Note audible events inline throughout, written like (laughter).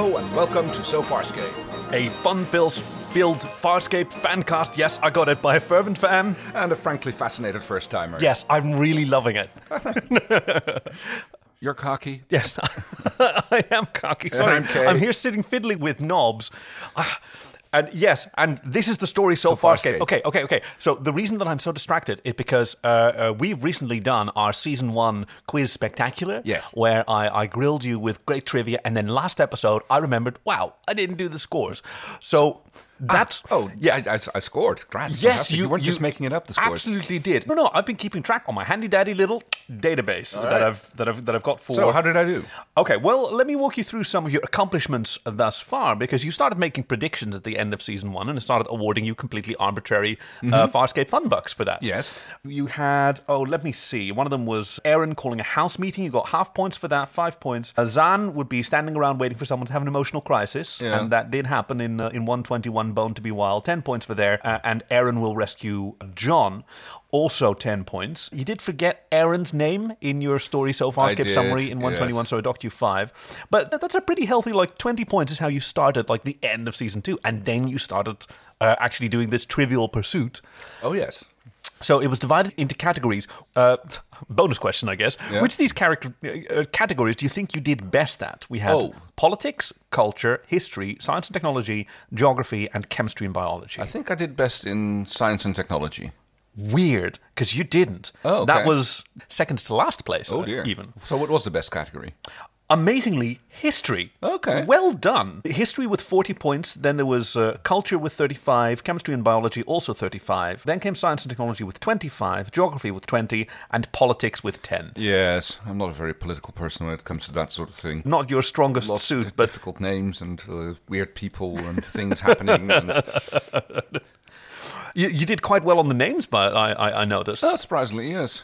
Hello and welcome to So Farscape. A fun filled Farscape fan cast. Yes, I got it by a fervent fan. And a frankly fascinated first timer. Yes, I'm really loving it. (laughs) You're cocky. Yes, (laughs) I am cocky. Sorry, I'm I'm here sitting fiddling with knobs. Ah, And yes, and this is the story so, So far. Farscape. Okay, okay, okay. So the reason that I'm so distracted is because uh, uh, we've recently done our season one quiz spectacular. Yes. Where I, I grilled you with great trivia, and then last episode I remembered, wow, I didn't do the scores. So that's Oh, yeah, I, I, I scored. Grand. Yes, fantastic. you, weren't just making it up. The scores. Absolutely did. No, no, I've been keeping track on my handy dandy little database that. I've that I've that I've got for. So how did I do? Okay, well, let me walk you through some of your accomplishments thus far because you started making predictions at the end of season one and it started awarding you completely arbitrary uh, Farscape fun bucks for that. Mm-hmm. Yes. You had, oh, let me see. One of them was Aeryn calling a house meeting. You got half points for that, five points. Azan would be standing around waiting for someone to have an emotional crisis. Yeah. And that did happen in, uh, in 121 Bone to be Wild. 10 points for there. Uh, and Aeryn will rescue John. Also 10 points. You did forget Aeryn's name in your story so far, I skip did, summary in 121, yes. so I docked you five. But that- that's a pretty healthy, like 20 points is how you started, like the end of season two. And then you started uh, actually doing this trivial pursuit. Oh yes. So it was divided into categories. Uh, (laughs) bonus question, I guess. Yeah. Which of these character uh, categories do you think you did best at? We had Oh. politics, culture, history, science and technology, geography, and chemistry and biology. I think I did best in science and technology. Weird, because you didn't. Oh, That was second to last place. Oh dear. even. So what was the best category? Amazingly, history. Okay. Well done. History with 40 points. Then there was uh, culture with 35, chemistry and biology also 35. Then came science and technology with 25, geography with 20, and politics with 10. Yes, I'm not a very political person when it comes to that sort of thing. Not your strongest Lots suit, but difficult names and uh, weird people and things happening. And, (laughs) you, you did quite well on the names, but I, I, I noticed. uh, surprisingly, yes.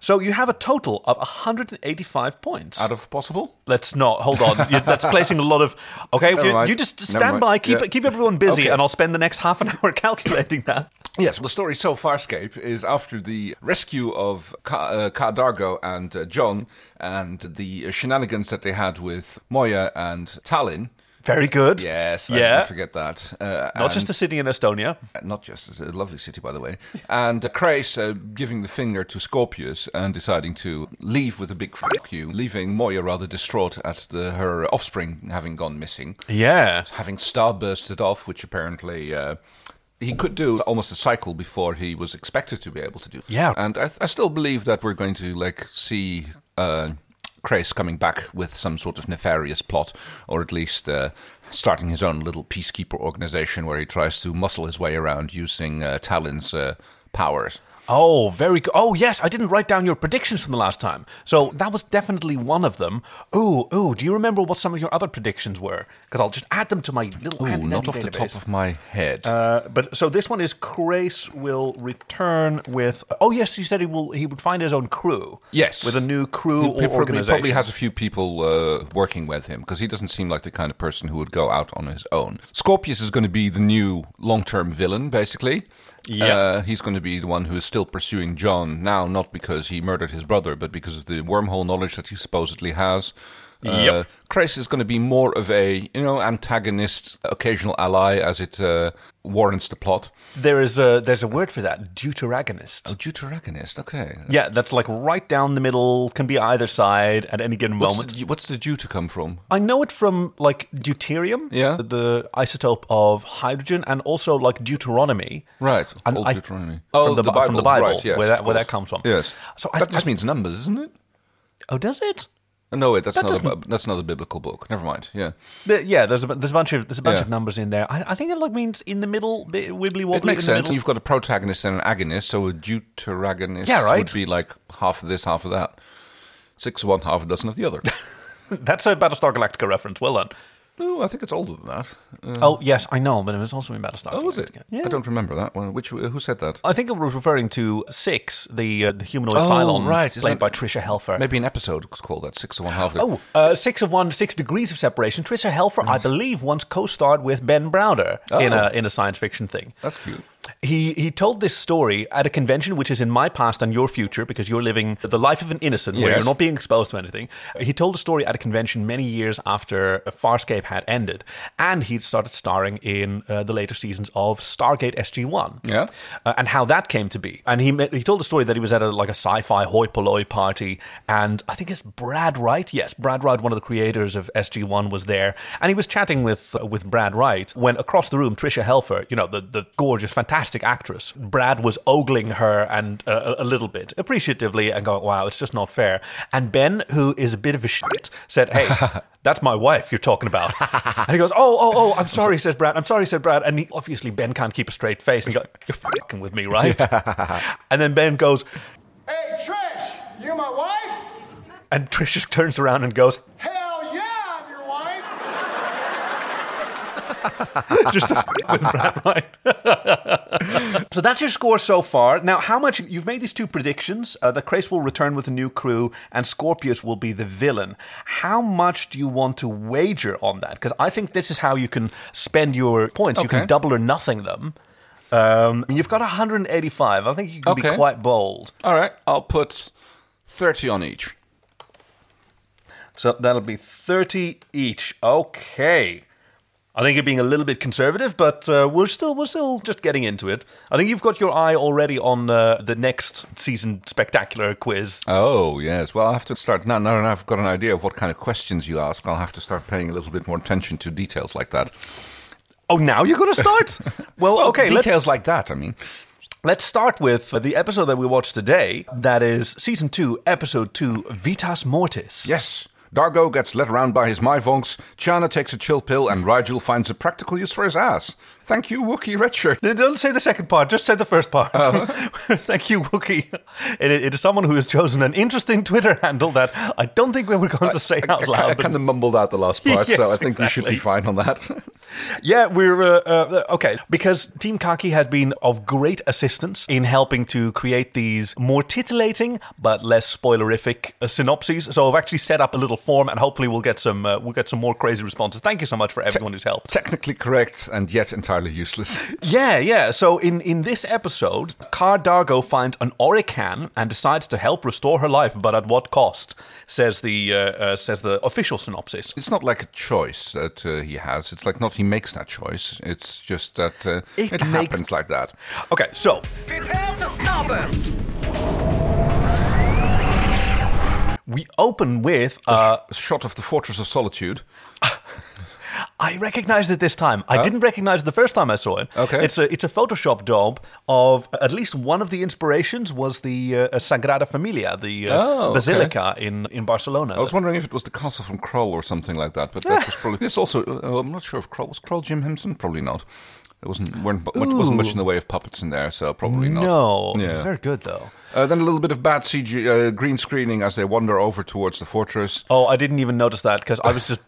So you have a total of 185 points. Out of possible. Let's not hold on. You, that's placing a lot of. Okay, you, you just stand by, keep Yeah. keep everyone busy, Okay. and I'll spend the next half an (laughs) hour calculating that. Yes, well, the story so Farscape is after the rescue of Ka, uh, Ka Dargo and uh, John and the shenanigans that they had with Moya and Talyn. Very good. Yes, I yeah. forget that. Uh, Not just a city in Estonia. not just it's a lovely city, by the way. And uh, Crais uh, giving the finger to Scorpius and deciding to leave with a big fuck you, leaving Moya rather distraught at the, her offspring having gone missing, Yeah. having starbursted off, which apparently. Uh, he could do almost a cycle before he was expected to be able to do. Yeah. and I, I still believe that we're going to like see uh, Crais coming back with some sort of nefarious plot, or at least uh, starting his own little peacekeeper organization where he tries to muscle his way around using uh, Talyn's uh, powers. Oh, very good. Oh, yes, I didn't write down your predictions from the last time. So that was definitely one of them. Ooh, ooh, do you remember what some of your other predictions were? Because I'll just add them to my little Ooh, not off the top of my head. Uh, but so this one is Crais will return with. Oh yes, he said he will. He would find his own crew. Yes. with a new crew he or probably, organization. probably has a few people uh, working with him because he doesn't seem like the kind of person who would go out on his own. Scorpius is going to be the new long-term villain, basically. Yeah. Uh, he's going to be the one who is still pursuing John now, not because he murdered his brother, but because of the wormhole knowledge that he supposedly has. Yep. Uh, Crais is going to be more of a you know antagonist, occasional ally as it uh, warrants the plot. There is a there's a word for that. Deuteragonist. Oh, deuteragonist. Okay. That's- yeah, that's like right down the middle. Can be either side at any given What's moment. the, what's the dew to come from? I know it from like deuterium, Yeah. the isotope of hydrogen, and also like Deuteronomy, Right. And Old I- Deuteronomy. from the, Bi- from the Bible, Right, yes, where that where that comes from. Yes. So I, that just I- means numbers, isn't it? oh, does it? No, wait, that's That not a, that's not a biblical book. Never mind. Yeah, The- yeah, there's a there's a bunch of there's a bunch Yeah. of numbers in there. I, I think it like means in the middle, bit wibbly wobbly. it makes in the sense. You've got a protagonist and an agonist, so a deuteragonist Yeah, right. would be like half of this, half of that. Six of one, half a dozen of the other. (laughs) That's a Battlestar Galactica reference. Well done. Oh, I think it's older than that. Uh, Oh yes, I know, but it was also in Battlestar. oh, was it? Yeah. I don't remember that one. Which who said that? I think it was referring to Six, the uh, the humanoid Oh, Cylon, right. Played that- by Tricia Helfer. Maybe an episode was called that. Six of one, half. Oh, uh, six of one, six degrees of separation. Tricia Helfer, I believe, once co-starred with Ben Browder in Oh. a in a science fiction thing. that's cute. He he told this story at a convention, which is in my past and your future, because you're living the life of an innocent, where Yes. you're not being exposed to anything. He told the story at a convention many years after Farscape had ended, and he'd started starring in uh, the later seasons of Stargate SG One. Yeah. uh, and how that came to be. And he he told the story that he was at a like a sci-fi hoi polloi party, and I think it's Brad Wright. Yes, Brad Wright, one of the creators of SG One, was there, and he was chatting with uh, with Brad Wright when across the room, Tricia Helfer, you know, the the gorgeous, fantastic actress, Brad was ogling her and uh, a a little bit appreciatively and going, "Wow, it's just not fair." And Ben, who is a bit of a shit, said, "Hey." (laughs) That's my wife you're talking about. And he goes, Oh, oh, oh, I'm sorry, says Brad. I'm sorry, said Brad. And he, obviously, Ben can't keep a straight face. And he goes, You're fucking with me, right? and then Ben goes, Hey, Trish, you my wife? and Trish just turns around and goes, Hell yeah, I'm your wife. (laughs) just to with Brad Wright. (laughs) so that's your score so far. Now, how much you've made these two predictions uh, that Crais will return with a new crew and Scorpius will be the villain. How much do you want to wager on that? Because I think this is how you can spend your points. You can double or nothing them. Um, you've got 185. I think you can be quite bold. All right, I'll put 30 on each. So that'll be 30 each. Okay. I think you're being a little bit conservative, but uh, we're still we're still just getting into it. I think you've got your eye already on uh, the next season spectacular quiz. Oh, yes. Well, I'll have to start now. Now I've got an idea of what kind of questions you ask, I'll have to start paying a little bit more attention to details like that. Oh, now you're going to start? (laughs) well, okay. Let's, details like that, I mean. let's start with the episode that we watched today. That is season two, episode two, Vitas Mortis. Yes. Dargo gets led around by his mivonks, Chiana takes a chill pill, and Rygel finds a practical use for his ass. Thank you, Wookie Redshirt. Don't say the second part. Just say the first part. (laughs) Thank you, Wookie. It, it is someone who has chosen an interesting Twitter handle that I don't think we were going to say out I, loud. I kind of mumbled out the last part, (laughs) so I think we should be fine on that. (laughs) Yeah, we're uh, uh, okay because Team Kaki has been of great assistance in helping to create these more titillating but less spoilerific uh, synopses. So I've actually set up a little form, and hopefully we'll get some uh, we'll get some more crazy responses. Thank you so much for everyone who's helped. Technically correct and yet entirely useless. (laughs) Yeah, yeah. So in, in this episode, Ka Dargo finds an Orican and decides to help restore her life, but at what cost? Says the uh, uh, says the official synopsis. It's not like a choice that uh, he has. It's like not he makes that choice. It's just that uh, It it, makes- happens like that. Okay, so Prepare to starburst! we open with uh, a shot of the Fortress of Solitude. I recognized it this time. I didn't recognize it the first time I saw it. Okay. it's a it's a Photoshop job of at least one of the inspirations was the uh, Sagrada Familia, the uh, Oh, okay. basilica in in Barcelona. I was wondering if it was the castle from Krull or something like that, but that was probably. It's also. Uh, I'm not sure if Krull was Krull Jim Henson. Probably not. It wasn't weren't, much- wasn't much in the way of puppets in there, so probably not. no, Yeah. it's very good though. Uh, then a little bit of bad CG uh, green screening as they wander over towards the fortress. Oh, I didn't even notice that because I was just.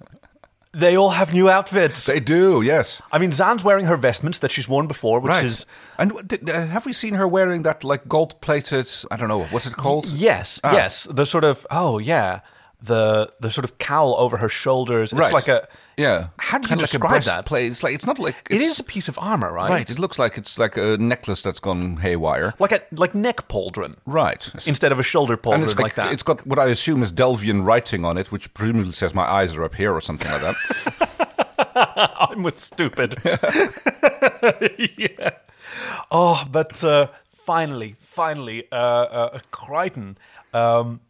They all have new outfits. They do, yes. I mean, Zhaan's wearing her vestments that she's worn before, which Right. is and did, uh, have we seen her wearing that like gold plated? I don't know what's it called. yes, Ah. yes, the sort of oh yeah, the the sort of cowl over her shoulders. It's Right. like a Yeah. How do you Kinda describe like that? breastplate. It's like it's not like It it's, a piece of armor, right? right. It looks like it's like a necklace that's gone haywire. like a like neck pauldron Right. instead of a shoulder pauldron and it's like that. It's got what I assume is Delvian writing on it, which presumably says my eyes are up here or something like that. (laughs) I'm with stupid. (laughs) yeah. Oh, but uh, finally, finally, uh, uh, Crichton. Um,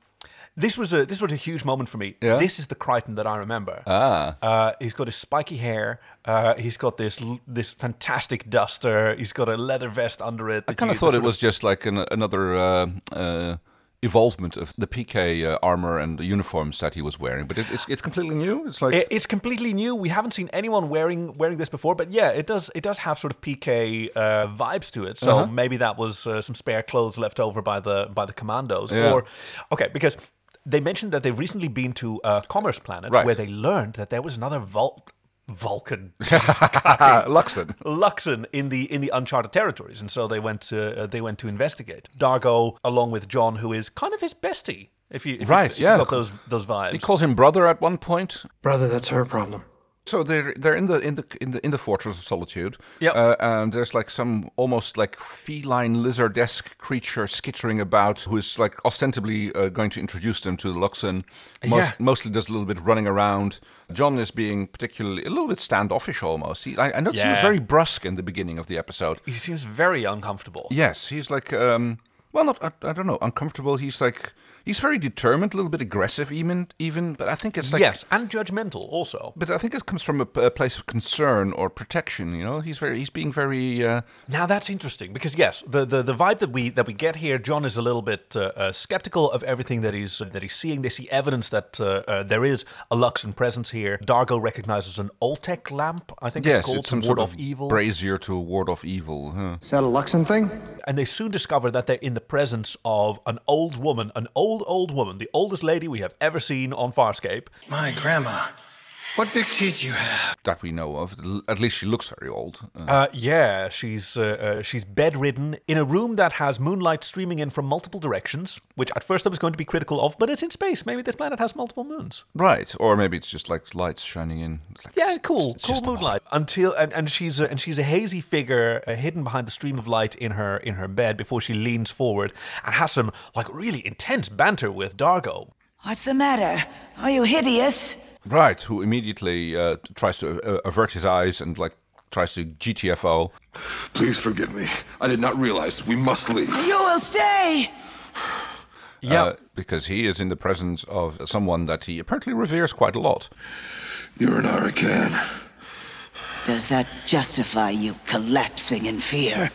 this was a this was a huge moment for me. Yeah? This is the Crichton that I remember. Ah, uh, he's got his spiky hair. Uh, he's got this this fantastic duster. He's got a leather vest under it. I kind of thought it was just like an, another uh, uh, evolvement of the PK uh, armor and the uniforms that he was wearing, but it, it's it's completely new. It's like It- It's completely new. We haven't seen anyone wearing wearing this before, but yeah, it does it does have sort of PK uh, vibes to it. So Uh-huh. maybe that was uh, some spare clothes left over by the by the commandos, Yeah. or okay, because they mentioned that they've recently been to uh, Commerce Planet, Right. where they learned that there was another Vul- Vulcan. (laughs) Luxan. Luxan in the in the uncharted territories, and so they went to uh, they went to investigate. Dargo, along with John, who is kind of his bestie, if you if you- Right, if you yeah. got those those vibes. He calls him brother at one point. Brother, that's her problem. So they're they're in the in the in the in the fortress of solitude. Yep. Uh, and there's like some almost like feline lizard-esque creature skittering about, who is like ostensibly uh, going to introduce them to the Luxan. Most, Yeah. Mostly does a little bit running around. John is being particularly a little bit standoffish almost. He, I, I noticed he was very brusque in the beginning of the episode. He seems very uncomfortable. Yes, he's like, um, well, not I, I don't know, uncomfortable. He's like, he's very determined, a little bit aggressive, even, even. But I think it's like, yes, and judgmental also. But I think it comes from a, a place of concern or protection. You know, he's very, he's being very. Uh, Now that's interesting because yes, the, the, the vibe that we that we get here, John is a little bit uh, uh, skeptical of everything that he's that he's seeing. They see evidence that uh, uh, there is a Luxan presence here. Dargo recognizes an Oltec lamp, I think yes, it's called, it's some to sort ward of off evil. brazier to ward off evil. Huh. Is that a Luxan thing? and they soon discover that they're in the presence of an old woman, an old old old woman, the oldest lady we have ever seen on Farscape. My grandma. What big teeth you have. That we know of. At least she looks very old. Uh, Uh, yeah, she's uh, uh, she's bedridden in a room that has moonlight streaming in from multiple directions, which at first I was going to be critical of, but it's in space. Maybe this planet has multiple moons. right, or maybe it's just like lights shining in. Like, Yeah, it's- cool, it's cool moonlight. Until and, and she's a, and she's a hazy figure uh, hidden behind the stream of light in her in her bed before she leans forward and has some like really intense banter with Dargo. What's the matter? Are you hideous? Right, who immediately uh, tries to uh, avert his eyes and like tries to GTFO. Please forgive me. I did not realize we must leave. You will stay! Yeah, Uh, because he is in the presence of someone that he apparently reveres quite a lot. You're an Orican. Does that justify you collapsing in fear?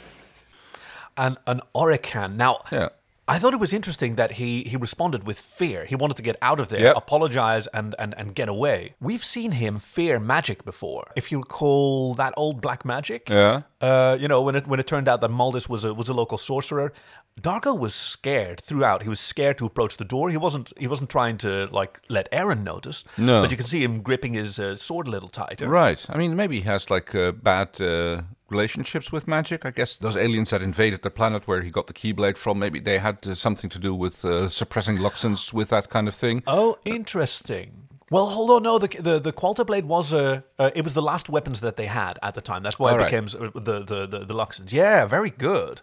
and an Orican. Now, Yeah. I thought it was interesting that he he responded with fear. He wanted to get out of there, Yep. apologize, and, and and get away. We've seen him fear magic before. If you recall that old black magic, Yeah. uh, you know when it when it turned out that Maldis was a was a local sorcerer, Dargo was scared throughout. He was scared to approach the door. He wasn't he wasn't trying to like let Aeryn notice. No. but you can see him gripping his uh, sword a little tighter. Right. I mean, maybe he has like uh, bad uh, relationships with magic. I guess those aliens that invaded the planet where he got the Keyblade from, maybe they had uh, something to do with uh, suppressing Luxans with that kind of thing. Oh, interesting. Well, hold on. No, the the the Qualta blade was a uh, it was the last weapons that they had at the time. That's why All it right. became uh, the the the, the Luxans. Yeah, very good.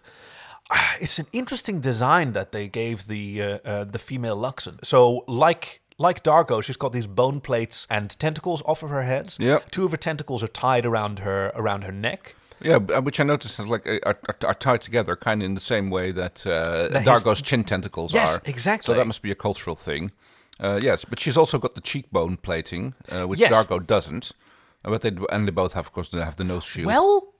(sighs) It's an interesting design that they gave the uh, uh, the female Luxan. So like. Like Dargo, she's got these bone plates and tentacles off of her head. Yep. Two of her tentacles are tied around her around her neck. Yeah, uh, which I noticed is like uh, are, are, are tied together, kind of in the same way that, uh, his- Dargo's chin tentacles Yes, are. exactly. So that must be a cultural thing. Uh, yes, but she's also got the cheekbone plating, uh, which Yes. Dargo doesn't. Uh, But they and they both have, of course, they have the nose shield. Well,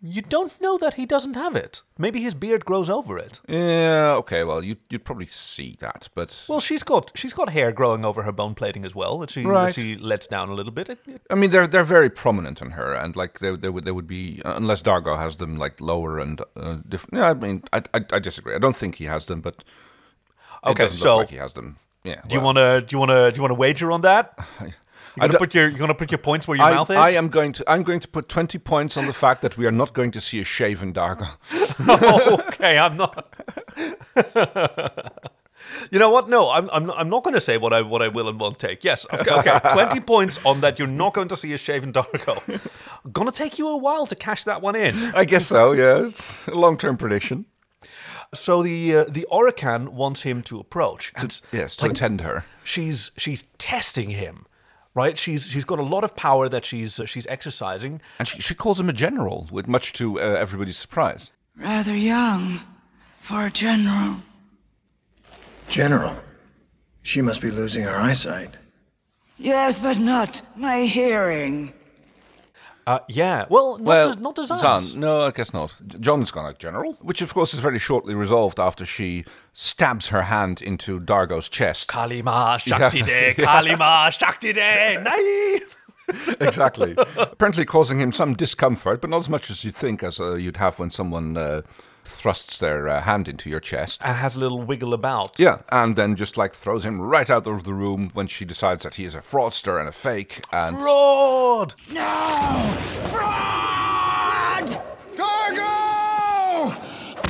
you don't know that he doesn't have it. Maybe his beard grows over it. yeah, okay. Well, you you'd probably see that, but Well, she's got she's got hair growing over her bone plating as well that she that she lets down a little bit. It, it- I mean, they're they're very prominent on her, and like they they would they would be uh, unless Dargo has them like lower and uh, different. Yeah, I mean, I, I I disagree. I don't think he has them, but it Okay, doesn't so- look like he has them. Yeah. do you want to do you want to do you want to wager on that? (laughs) You gonna put your you gonna put your points where your I, mouth is. I am going to I'm going to put twenty points on the fact that we are not going to see a shaven Dargo. (laughs) okay, I'm not. (laughs) you know what? No, I'm I'm not, I'm not going to say what I what I will and won't take. Yes, okay, okay. (laughs) twenty points on that. You're not going to see a shaven Dargo. Gonna take you a while to cash that one in. I guess so. Yes, a long term prediction. So the uh, the Orican wants him to approach. And Yes, to like, attend her. she's she's testing him, right? She's she's got a lot of power that she's uh, she's exercising. And she, she calls him a general, with much to uh, everybody's surprise. Rather young for a general. General. She must be losing her eyesight. Yes, but not my hearing. Uh, yeah, well, not well, to, not Zhaan's. Zhaan, no, I guess not. John's gone like general, which of course is very shortly resolved after she stabs her hand into Dargo's chest. Kalima Shakti De, (laughs) Kalima Shakti De, Nai! (laughs) exactly. Apparently causing him some discomfort, but not as much as you'd think as uh, you'd have when someone uh, thrusts their uh, hand into your chest. And has a little wiggle about. Yeah, and then just like throws him right out of the room when she decides that he is a fraudster and a fake. And Fraud! No! Fraud! Dargo!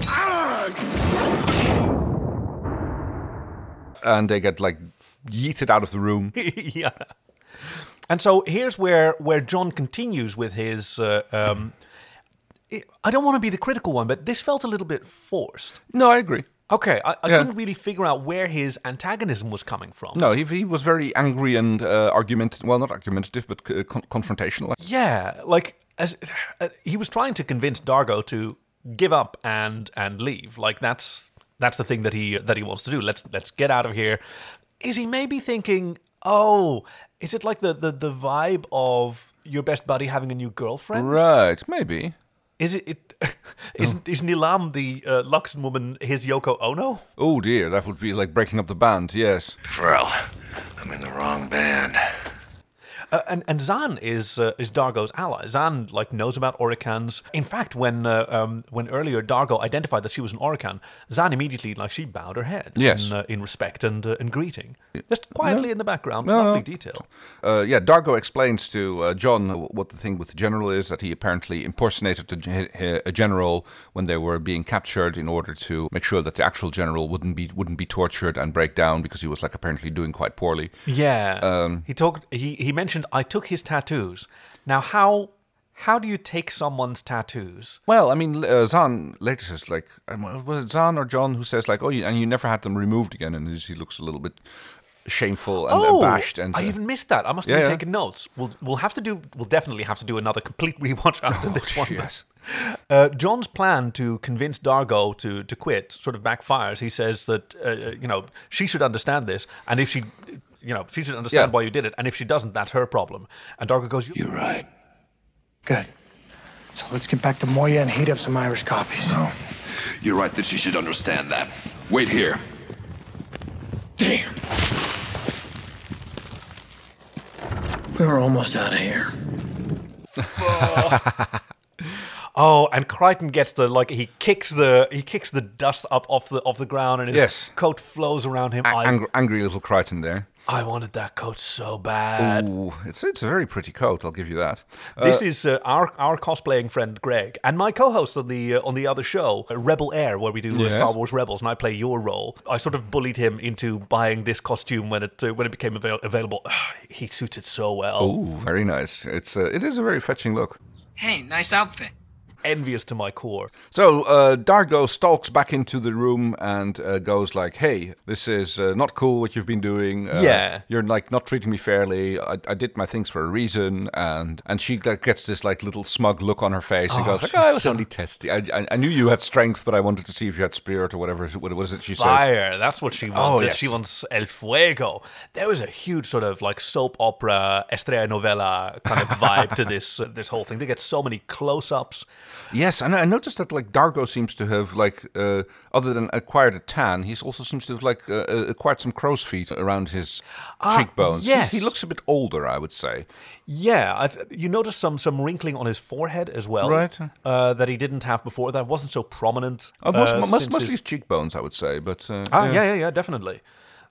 Ah! and they get like yeeted out of the room. (laughs) yeah. And so here's where where John continues with his. Uh, um, I don't want to be the critical one, but this felt a little bit forced. No, I agree. Okay, I, I Yeah. couldn't really figure out where his antagonism was coming from. No, he, he was very angry and uh, argumentative. Well, not argumentative, but uh, con- confrontational. Yeah, like as uh, he was trying to convince Dargo to give up and and leave. Like that's that's the thing that he that he wants to do. Let's let's get out of here. Is he maybe thinking, oh, is it like the the, the vibe of your best buddy having a new girlfriend? Right, maybe. Is it? it is, is Nilaam the uh, Luxan woman his Yoko Ono? Oh dear, that would be like breaking up the band, yes. Pharrell, I'm in the wrong band. Uh, and and Zhaan is uh, is Dargo's ally. Zhaan like knows about Oricans. In fact, when uh, um, when earlier Dargo identified that she was an Orican, Zhaan immediately like she bowed her head Yes. in, uh, in respect and uh, and greeting, just quietly in the background. No, lovely no. detail. Uh, yeah, Dargo explains to uh, John what the thing with the general is that he apparently impersonated a, a general when they were being captured in order to make sure that the actual general wouldn't be wouldn't be tortured and break down because he was like apparently doing quite poorly. Yeah, Um, he talked. He he mentioned I took his tattoos. Now how how do you take someone's tattoos? Well, I mean, uh, Zhaan later says like, um, was it Zhaan or John who says like, oh, you, and you never had them removed again, and he looks a little bit shameful and oh, abashed. And I uh, even missed that. I must have Yeah, been yeah. taking notes. We'll we'll have to do. We'll definitely have to do another complete (laughs) rewatch after this one. Oh, yes. (laughs) Uh, John's plan to convince Dargo to to quit sort of backfires. He says that uh, you know she should understand this, and if she, you know, she should understand Yeah. why you did it, and if she doesn't, that's her problem. And Dargo goes, You're right. Good. So let's get back to Moya and heat up some Irish coffees. You're right that she should understand that. Wait here. Damn. We were almost out of here. (laughs) (laughs) Oh, and Crichton gets the like he kicks the he kicks the dust up off the off the ground, and his Yes. coat flows around him. a- I, angry, angry little Crichton there. I wanted that coat so bad. Ooh, it's it's a very pretty coat. I'll give you that. This is uh, our our cosplaying friend Greg and my co-host on the uh, on the other show, uh, Rebel Air, where we do uh, Yes. Star Wars Rebels, and I play your role. I sort of bullied him into buying this costume when it uh, when it became avail- available. he suits it so well. Ooh, very nice. It's uh, it is a very fetching look. Hey, nice outfit. Envious to my core. So uh, Dargo stalks back into the room and uh, goes like, "Hey, this is uh, not cool what you've been doing. Uh, Yeah. you're like not treating me fairly. I, I did my things for a reason." And and she like, gets this like little smug look on her face and Oh, goes like, "Oh, "I was only testing. I, I, I knew you had strength, but I wanted to see if you had spirit or whatever. What was it she says?" Fire. That's what she wanted. Oh, yes. She wants El Fuego. There was a huge sort of like soap opera, estrella novela kind of vibe to (laughs) this uh, this whole thing. They get so many close-ups. Yes, and I noticed that like Dargo seems to have like uh, other than acquired a tan, he also seems to have like uh, uh, acquired some crow's feet around his cheekbones. He- Ah, yes. he, looks a bit older, I would say. Yeah, I th- you notice some some wrinkling on his forehead as well, Right. Uh, that he didn't have before. That wasn't so prominent. Uh, most, uh, most, mostly his- his cheekbones, I would say. But uh, Ah, yeah, yeah, yeah, definitely.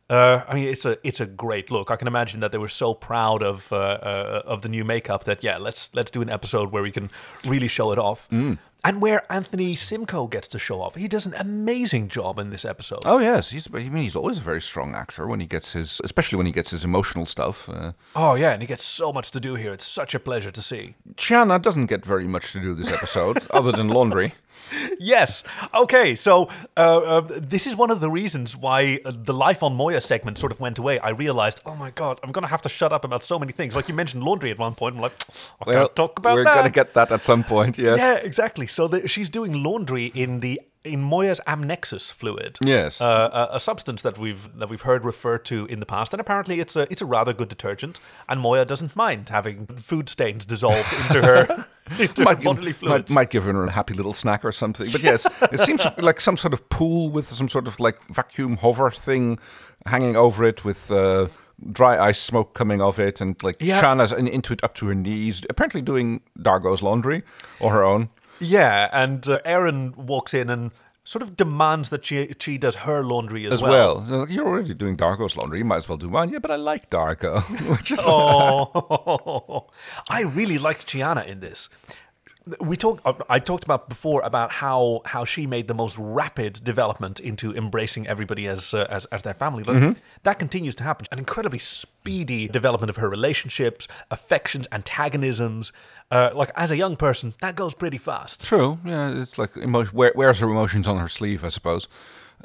Uh, I mean, it's a it's a great look. I can imagine that they were so proud of uh, uh, of the new makeup that yeah, let's let's do an episode where we can really show it off, Mm. and where Anthony Simcoe gets to show off. He does an amazing job in this episode. Oh yes, he's. I mean, he's always a very strong actor when he gets his, especially when he gets his emotional stuff. Uh, Oh yeah, and he gets so much to do here. It's such a pleasure to see. Chiana doesn't get very much to do this episode, other than laundry. (laughs) Yes. Okay. So uh, uh, this is one of the reasons why uh, the Life on Moya segment sort of went away. I realized, oh my god, I'm gonna have to shut up about so many things. Like you mentioned laundry at one point. I'm like, I can't talk about that. We're going to get that at some point. Yes. Yeah, exactly. So the, she's doing laundry in the in Moya's amnexus fluid. Yes. uh, a, a substance that we've that we've heard referred to in the past, and apparently it's a it's a rather good detergent. And Moya doesn't mind having food stains dissolved into her (laughs) into her bodily might, fluids. might give her a happy little snack or something. But yes, it seems (laughs) like some sort of pool with some sort of like vacuum hover thing hanging over it with uh, dry ice smoke coming off it, and like Yeah. Chiana's in, into it up to her knees, apparently doing Dargo's laundry or her own. Yeah, and uh, Aeryn walks in and sort of demands that she she does her laundry as, As well, Like, you're already doing Dargo's laundry. You might as well do mine. Yeah, but I like Dargo. (laughs) Which is Oh, (laughs) (laughs) I really liked Chiana in this. We talked. uh, I talked about before about how how she made the most rapid development into embracing everybody as uh, as as their family. Like, That continues to happen. An incredibly speedy development of her relationships, affections, antagonisms. Uh, like as a young person, that goes pretty fast. True. Yeah, it's like emotion. Wear, wears her emotions on her sleeve, I suppose.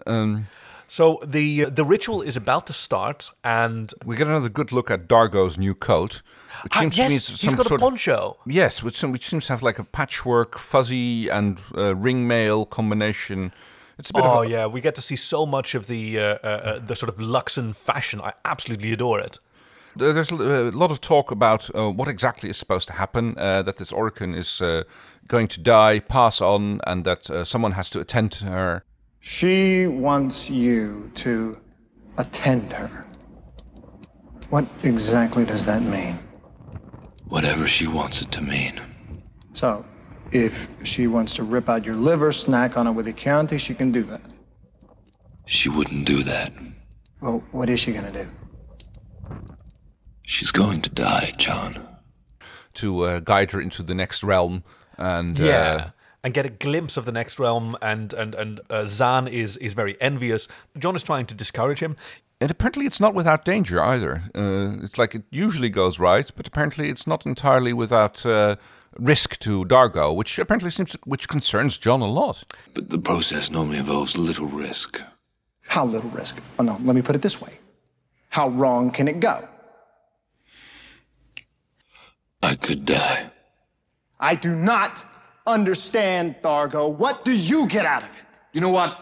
Um, So the the ritual is about to start, and we get another good look at Dargo's new coat, which Ah, seems yes, to me he's some got a sort of poncho. yes, which, which seems to have like a patchwork, fuzzy and uh, ring mail combination. It's a bit Oh of a, yeah, we get to see so much of the uh, uh, uh, the sort of Luxan fashion. I absolutely adore it. Uh, There's a lot of talk about uh, what exactly is supposed to happen. Uh, that this Orican is uh, going to die, pass on, and that uh, someone has to attend to her. She wants you to attend her. What exactly does that mean? Whatever she wants it to mean. So, if she wants to rip out your liver, snack on it with a Chianti, she can do that. She wouldn't do that. Well, what is she gonna do? She's going to die, John. to uh, guide her into the next realm. And uh, Yeah. and get a glimpse of the next realm, and and and uh, Zhaan is is very envious. John is trying to discourage him. And apparently it's not without danger either. Uh, it's like it usually goes right, but apparently it's not entirely without uh, risk to Dargo, which apparently seems to, which concerns John a lot. But the process normally involves little risk. How little risk? Oh no, let me put it this way. How wrong can it go? I could die. I do not understand, Dargo. What do you get out of it? You know what?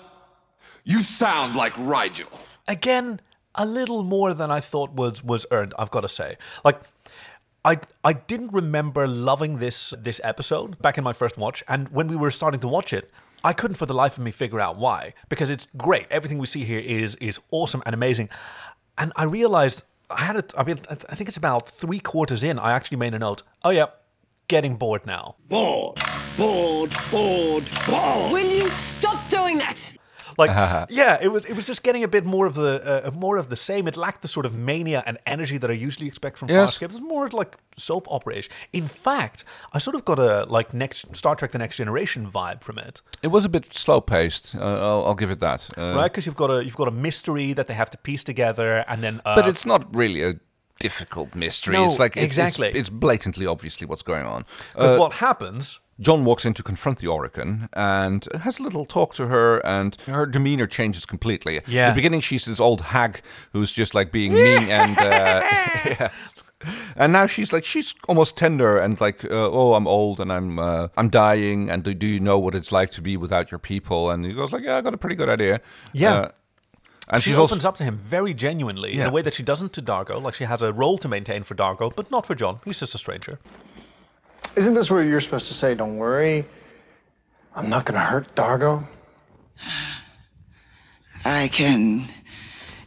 You sound like Rygel. Again, a little more than I thought was was earned. I've got to say, like. I, I didn't remember loving this this episode back in my first watch, and when we were starting to watch it, I couldn't for the life of me figure out why. Because it's great, everything we see here is is awesome and amazing, and I realized I had it. I mean, I I think it's about three quarters in. I actually made a note. Oh yeah, getting bored now. Bored, bored, bored, bored. Will you stop doing that? Like, (laughs) yeah, it was it was just getting a bit more of the uh, more of the same. It lacked the sort of mania and energy that I usually expect from Yes. Farscape. It was more like soap opera-ish. In fact, I sort of got a like next Star Trek: The Next Generation vibe from it, It was a bit slow paced. Uh, I'll, I'll give it that. Uh, right? Because you've got a you've got a mystery that they have to piece together, and then uh, But it's not really a difficult mystery. No, it's like it's, exactly. It's, it's blatantly obviously what's going on. 'cause Uh, what happens. John walks in to confront the Orican and has a little talk to her, and her demeanor changes completely. Yeah. In the beginning, she's this old hag who's just like being mean (laughs) and. Uh, (laughs) yeah. And now she's like she's almost tender and like uh, oh I'm old and I'm uh, I'm dying and do, do you know what it's like to be without your people and he goes like yeah I got a pretty good idea Yeah. Uh, and She opens also up to him very genuinely in a way that she doesn't to Dargo. Like she has a role to maintain for Dargo, but not for John. He's just a stranger. Isn't this where you're supposed to say, don't worry, I'm not gonna hurt Dargo? (sighs) I can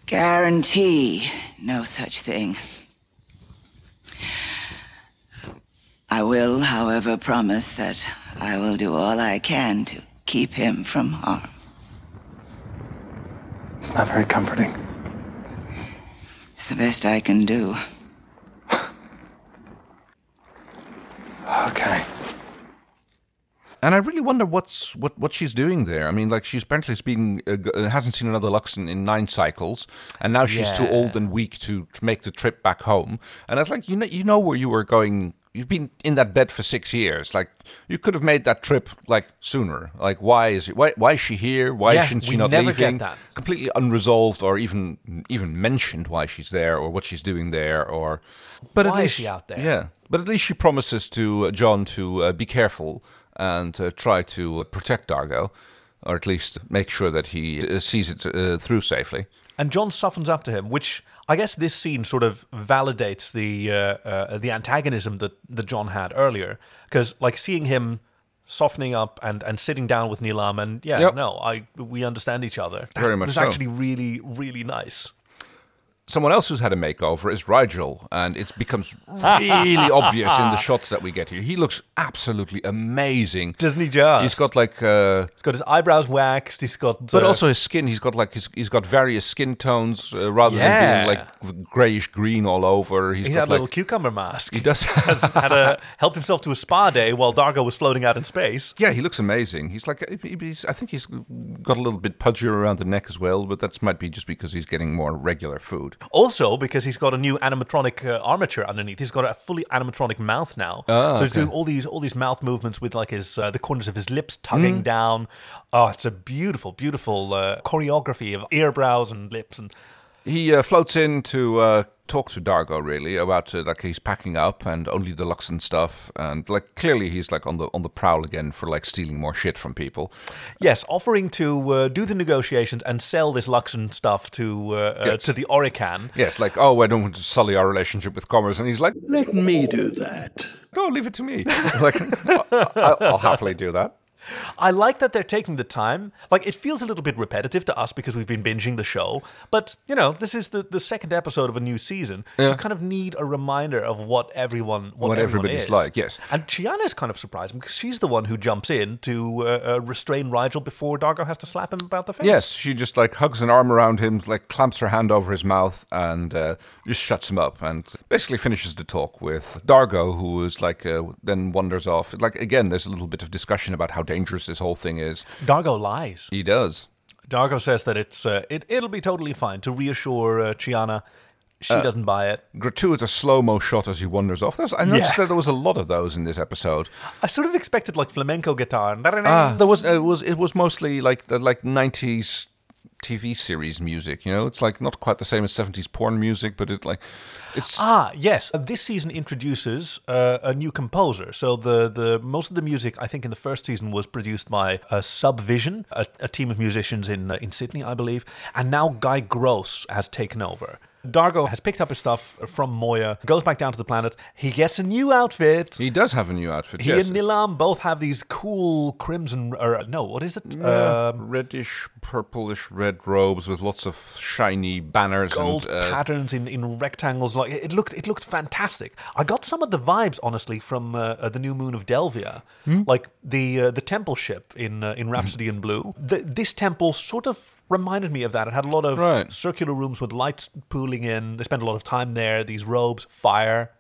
guarantee no such thing. I will, however, promise that I will do all I can to keep him from harm. It's not very comforting. It's the best I can do. Okay. And I really wonder what's what, what she's doing there. I mean, like she's apparently been uh, uh, hasn't seen another Luxan in nine cycles, and now she's too old and weak to, to make the trip back home. And I was like, you know, you know where you were going. You've been in that bed for six years. Like you could have made that trip like sooner. Like why is it? Why why is she here? Why Yeah, shouldn't she we not never get leaving? that. Completely unresolved, or even even mentioned why she's there or what she's doing there, or. But at Why is she out there? Yeah, but at least she promises to uh, John to uh, be careful and uh, try to uh, protect Dargo, or at least make sure that he uh, sees it uh, through safely. and John softens up to him, which I guess this scene sort of validates the uh, uh, the antagonism that that John had earlier, because like seeing him softening up and, and sitting down with Nilaam, and yeah, Yep. no, I we understand each other. Very much was so. actually really really nice. Someone else who's had a makeover is Rygel, and it becomes really (laughs) obvious in the shots that we get here. He looks absolutely amazing. Doesn't he just? He's got like, uh, He's got his eyebrows waxed. He's got. but uh, also his skin. He's got like his, he's got various skin tones uh, rather Yeah. than being like grayish green all over. He's he got had a little cucumber mask. he does. (laughs) had a helped himself to a spa day while Dargo was floating out in space. yeah, he looks amazing. He's like he's, I think he's got a little bit pudgier around the neck as well, but that might be just because he's getting more regular food. Also, because he's got a new animatronic uh, armature underneath, he's got a fully animatronic mouth now. Ah, so he's okay. doing all these all these mouth movements with like his uh, the corners of his lips tugging down. Oh, it's a beautiful, beautiful uh, choreography of earbrows and lips and. He uh, floats in to uh, talk to Dargo really about uh, like he's packing up and only the Luxan stuff, and like clearly he's like on the on the prowl again for like stealing more shit from people. Yes, offering to uh, do the negotiations and sell this Luxan stuff to uh, uh, Yes. to the Orican. Yes, like oh, I don't want to sully our relationship with commerce, and he's like, Let me do that. no, leave it to me. (laughs) like I'll, I'll happily do that. I like that they're taking the time. Like it feels a little bit repetitive to us because we've been binging the show, but you know, this is the, the second episode of a new season. You kind of need a reminder of what everyone what, What everyone everybody's is. like, yes. And Chiana is kind of surprising because she's the one who jumps in to uh, uh, restrain Rygel before Dargo has to slap him about the face. Yes, she just like hugs an arm around him, like clamps her hand over his mouth, and uh, just shuts him up, and basically finishes the talk with Dargo, who is like uh, then wanders off. Like again, there's a little bit of discussion about how dangerous this whole thing is. Dargo lies. He does. Dargo says that it's uh, it it'll be totally fine to reassure uh, Chiana. She doesn't buy it. gratuitous slow mo shot as he wanders off. There's, I noticed Yeah. that there was a lot of those in this episode. I sort of expected like flamenco guitar. Ah, there was it was it was mostly like the like nineties TV series music. You know, it's like not quite the same as seventies porn music, but it like it's Ah, yes. Uh, This season introduces uh, a new composer. So the, the most of the music, I think, in the first season was produced by uh, Subvision, a, a team of musicians in uh, in Sydney, I believe. And now Guy Gross has taken over. Dargo has picked up his stuff from Moya, goes back down to the planet. He gets a new outfit. he does have a new outfit. He yes, and Nilam both have these cool crimson, or uh, no, what is it? Uh, Um, reddish, purplish red robes with lots of shiny banners gold and uh, patterns in, in rectangles. Like it looked, it looked fantastic. I got some of the vibes, honestly, from uh, uh, the new moon of Delvia, Hmm? like the uh, the temple ship in uh, in Rhapsody in Blue. The, this temple sort of reminded me of that. It had a lot of Right. circular rooms with lights pooling in. They spend a lot of time there. These robes, fire.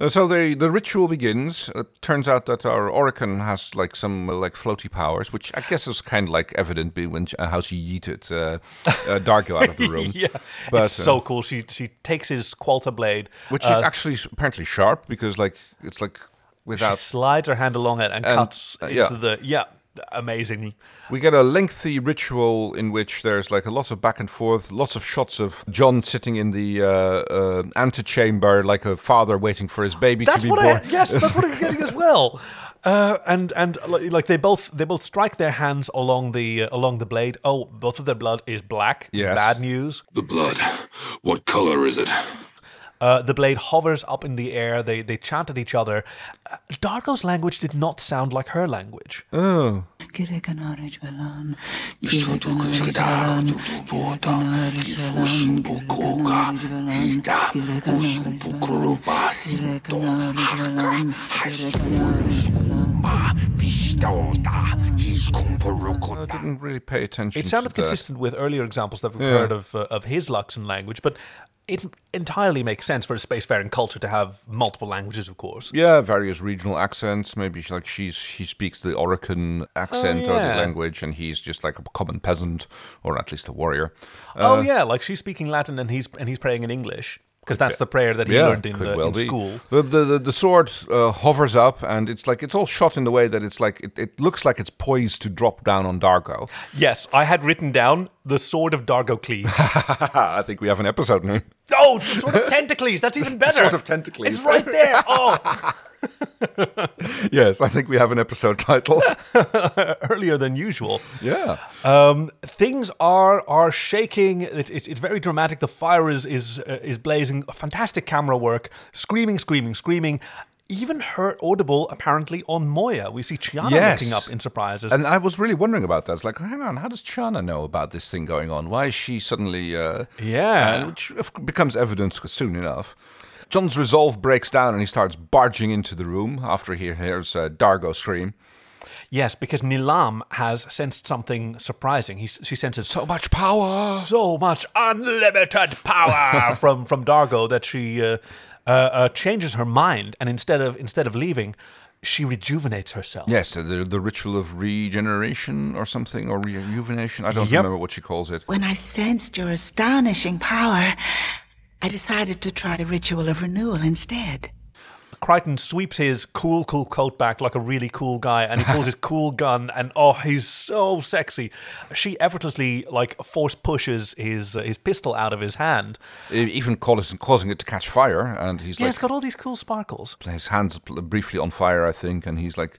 Uh, so the the ritual begins. It turns out that our Orican has like some uh, like floaty powers, which I guess is kind of like evident when uh, how she yeeted uh, uh, Dargo out of the (laughs) room. yeah, but, it's uh, so cool. She she takes his qualta blade, which uh, is actually apparently sharp because like it's like without. she slides her hand along it and, And, cuts uh, into yeah. the yeah. Amazing. We get a lengthy ritual in which there's like a lot of back and forth, lots of shots of John sitting in the uh, uh, antechamber like a father waiting for his baby That's to be what born. I yes, that's what I'm getting as well. (laughs) Uh, and and like they both they both strike their hands along the uh, along the blade. Oh, both of their blood is black. Yes. Bad news. The blood. What color is it? Uh, the blade hovers up in the air. They they chant at each other. Uh, Dargo's language did not sound like her language. Oh, I didn't really pay attention. It sounded to that. consistent with earlier examples that we've Yeah. heard of uh, of his Luxan language, but it entirely makes sense for a spacefaring culture to have multiple languages, of course. Yeah, various regional accents. Maybe she, like she's she speaks the Orican accent or Oh, yeah. the language, and he's just like a common peasant, or at least a warrior. oh yeah, like she's speaking Latin and he's and he's praying in English because that's the prayer that he yeah, learned in, uh, well in school. The, the the the sword uh, hovers up, and it's like it's all shot in the way that it's like it, it looks like it's poised to drop down on Dargo. Yes, I had written down the sword of Dargocles. (laughs) I think we have an episode name. oh, the sword of Tentacles. That's even (laughs) better. sword of Tentacles. It's right there. Oh, (laughs) Yes, I think we have an episode title. earlier than usual. yeah. Um, things are are shaking. It, it's it's very dramatic. The fire is is uh, is blazing. Fantastic camera work. Screaming, screaming, screaming. Even heard audible apparently on Moya. We see Chiana Yes. looking up in surprises. And I was really wondering about that. It's like, hang on, how does Chiana know about this thing going on? Why is she suddenly. Uh, Yeah. uh, which becomes evident soon enough. John's resolve breaks down and he starts barging into the room after he hears uh, Dargo scream. yes, because Nilaam has sensed something surprising. He, she senses So much power! so much unlimited power (laughs) from from Dargo that she uh, uh, uh, changes her mind, and instead of instead of leaving, she rejuvenates herself. Yes, the, the ritual of regeneration or something, or rejuvenation. I don't Yep. remember what she calls it. When I sensed your astonishing power, I decided to try the ritual of renewal instead. Crichton sweeps his cool, cool coat back like a really cool guy, and he pulls his (laughs) cool gun, and oh, he's so sexy. She effortlessly like force pushes his uh, his pistol out of his hand. Even causing, causing it to catch fire, and he's Yeah, like. it's got all these cool sparkles. his hands briefly on fire, I think, and he's like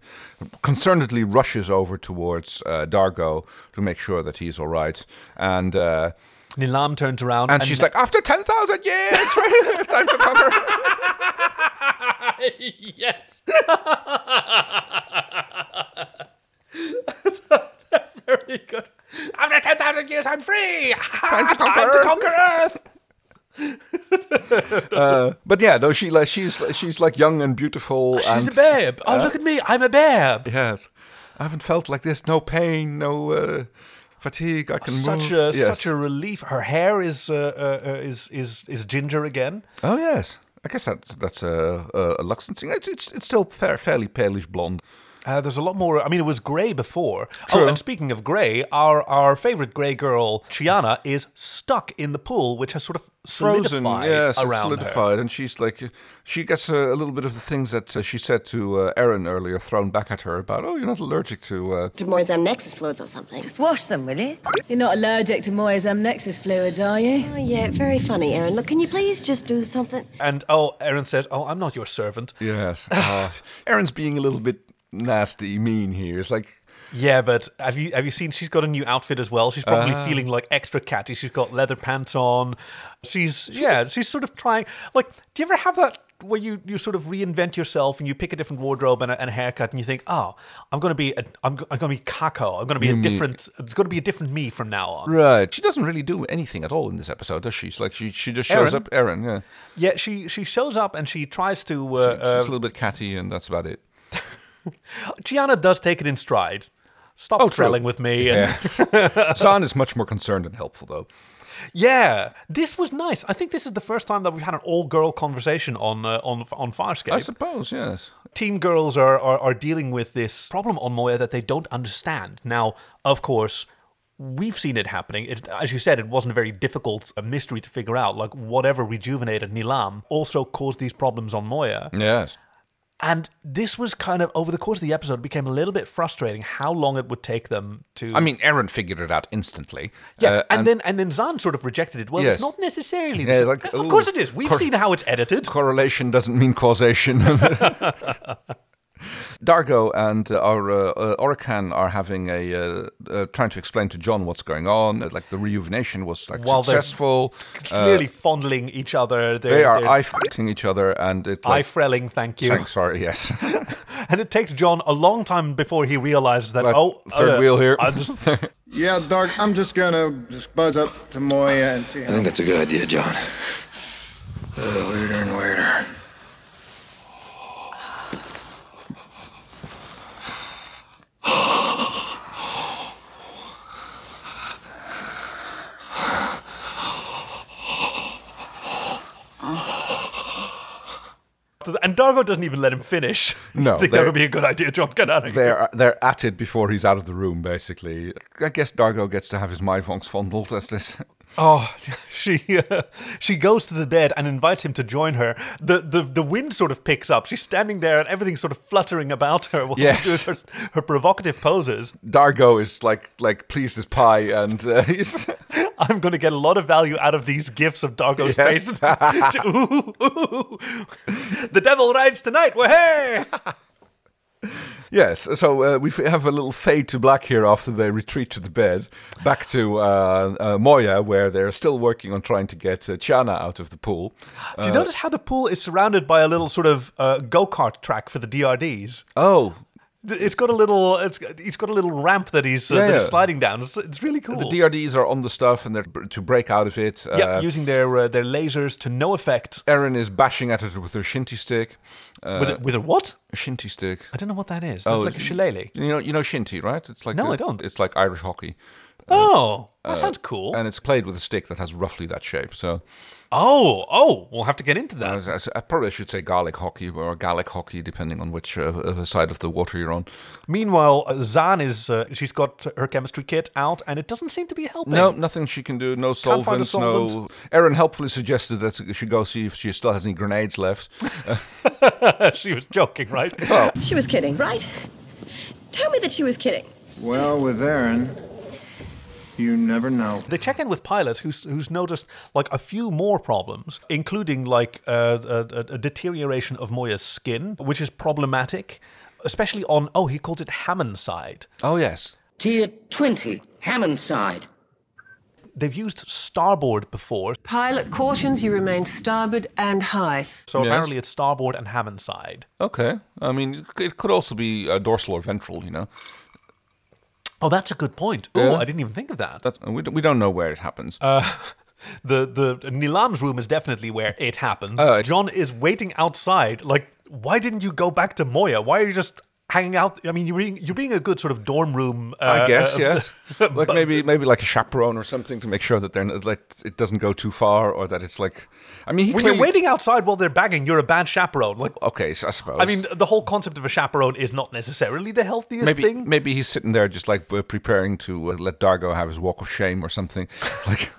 concernedly rushes over towards uh, Dargo to make sure that he's all right. And uh, Nilaam turns around, and, she's like, after ten thousand years, (laughs) time to conquer. (laughs) (laughs) yes. (laughs) Very good. After 10,000 years, I'm free. (laughs) Time to conquer Earth. conquer Earth. But yeah, no, she like she's she's like young and beautiful. She's and, a babe. Oh, look at me. I'm a babe. Yes, I haven't felt like this. No pain, no uh, fatigue. I can Such move. a yes. such a relief. Her hair is uh, uh, uh, is is is ginger again. Oh yes, I guess that's that's a a, a Luxan thing. It's, it's it's still fair, fairly palish blonde. Uh, there's a lot more. I mean, it was grey before. True. Oh, and speaking of grey, our our favorite grey girl, Chiana, is stuck in the pool, which has sort of frozen, solidified yes, it's around her. solidified, and she's like, she gets a, a little bit of the things that uh, she said to uh, Aeryn earlier, thrown back at her about, oh, you're not allergic to. Uh, to Moya's amnexus fluids or something. Just wash them, will you? You're not allergic to Moya's amnexus fluids, are you? Oh, yeah, very funny, Aeryn. Look, can you please just do something? And oh, Aeryn says, "Oh, I'm not your servant." yes, (laughs) uh, Aeryn's being a little bit nasty, mean here. It's like, Yeah, but have you have you seen? She's got a new outfit as well. She's probably Ah. feeling like extra catty. She's got leather pants on. She's yeah. She's sort of trying. Like, do you ever have that where you you sort of reinvent yourself and you pick a different wardrobe and a, and a haircut and you think, oh, I'm gonna be a, I'm, I'm gonna be Kako. I'm gonna be a mean- different. It's gonna be a different me from now on. right. She doesn't really do anything at all in this episode, does she? She's like, she, she just shows Aeryn? up, Aeryn, yeah. Yeah, she she shows up and she tries to. She- Uh, she's a uh, little bit catty, and that's about it. (laughs) (laughs) Chiana does take it in stride. Stop Oh, true. trolling with me. And, Yes. (laughs) Zhaan is much more concerned and helpful, though. Yeah, this was nice. I think this is the first time that we've had an all-girl conversation on uh, on on Farscape. I suppose, yes. Team girls are, are are dealing with this problem on Moya that they don't understand. Now, of course, we've seen it happening. It, as you said, it wasn't a very difficult uh, mystery to figure out. Like whatever rejuvenated Nilaam also caused these problems on Moya. Yes. And this was kind of over the course of the episode it became a little bit frustrating how long it would take them to. I mean, Aeryn figured it out instantly. Yeah, Uh, and, then and then Zhaan sort of rejected it. Well, Yes. it's not necessarily. Yeah, like, of ooh, course it is. We've cor- seen how it's edited. correlation doesn't mean causation. (laughs) (laughs) Dargo and uh, our uh, uh, are having a uh, uh, trying to explain to John what's going on. Uh, Like the rejuvenation was like While they're successful. Uh, Clearly fondling each other. They're, they are eye-frelling each other, and it eye-frelling, Thank you. Thank- sorry, yes. (laughs) And it takes John a long time before he realizes that. Like, oh, third uh, wheel here. I just, (laughs) Yeah, Dark, I'm just gonna just buzz up to Moya and see I think that's a good idea, John. Uh, weirder and weirder. And Dargo doesn't even let him finish. No, (laughs) I think that would be a good idea, John. Get out of here. they're uh, they're at it before he's out of the room. Basically, I guess Dargo gets to have his mivonks fondled as this. Oh, (laughs) she uh, (laughs) she goes to the bed and invites him to join her. The, the the wind sort of picks up. She's standing there and everything's sort of fluttering about her while Yes. she does her, her provocative poses. Dargo is like like pleased as pie, and uh, (laughs) he's I'm going to get a lot of value out of these gifts of Dargo's Yes. face. ooh, ooh. The devil rides tonight. Well, hey! Yes, so uh, we have a little fade to black here after they retreat to the bed, back to uh, uh, Moya, where they're still working on trying to get uh, Chiana out of the pool. Do you notice how the pool is surrounded by a little sort of uh, go kart track for the DRDs? Oh, It's got a little, it's got, it's got a little ramp that he's, uh, Yeah, that he's sliding down. It's, it's really cool. the DRDs are on the stuff and they're to break out of it. yeah, Uh, using their uh, their lasers to no effect. Aeryn is bashing at it with her shinty stick. Uh, with a, with a what? a shinty stick. I don't know what that is. That's like a shillelagh. You know, you know shinty, right? It's like No, I I don't. It's like Irish hockey, Oh, that sounds cool. and it's played with a stick that has roughly that shape. So oh, oh, we'll have to get into that. I, I probably should say Gaelic hockey or Gaelic hockey, depending on which uh, uh, side of the water you're on. Meanwhile, uh, Zhaan is uh, she's got her chemistry kit out, and it doesn't seem to be helping. No, nothing she can do. No Can't find a solvents. No. solvent. Aeryn helpfully suggested that she go see if she still has any grenades left. (laughs) (laughs) she was joking, right? She was kidding, right? Tell me that she was kidding. Well, with Aeryn, you never know. They check in with Pilot, who's who's noticed like a few more problems, including like uh, a, a, a deterioration of Moya's skin, which is problematic, especially on oh he calls it Hammond side. oh yes. Tier 20, Hammond side. They've used starboard before, Pilot cautions you remain starboard and high. so Yes. apparently it's starboard and Hammond side. Okay. I mean, it it could also be uh, dorsal or ventral. You know, Oh, that's a good point. Oh, Yeah. I didn't even think of that. that's we don't, we don't know where it happens. Uh, (laughs) the the Nilaam's room is definitely where it happens. It- John is waiting outside. Like, why didn't you go back to Moya? Why are you just hanging out? I mean, you're being you're being a good sort of dorm room. Uh, I guess, uh, yes. (laughs) like maybe maybe like a chaperone or something to make sure that they're not, like it doesn't go too far or that it's like. I mean, he When clearly, you're waiting outside while they're bagging, you're a bad chaperone. Like, Okay, so I suppose. I mean, the whole concept of a chaperone is not necessarily the healthiest maybe thing. maybe he's sitting there just like preparing to uh, let Dargo have his walk of shame or something. (laughs) Like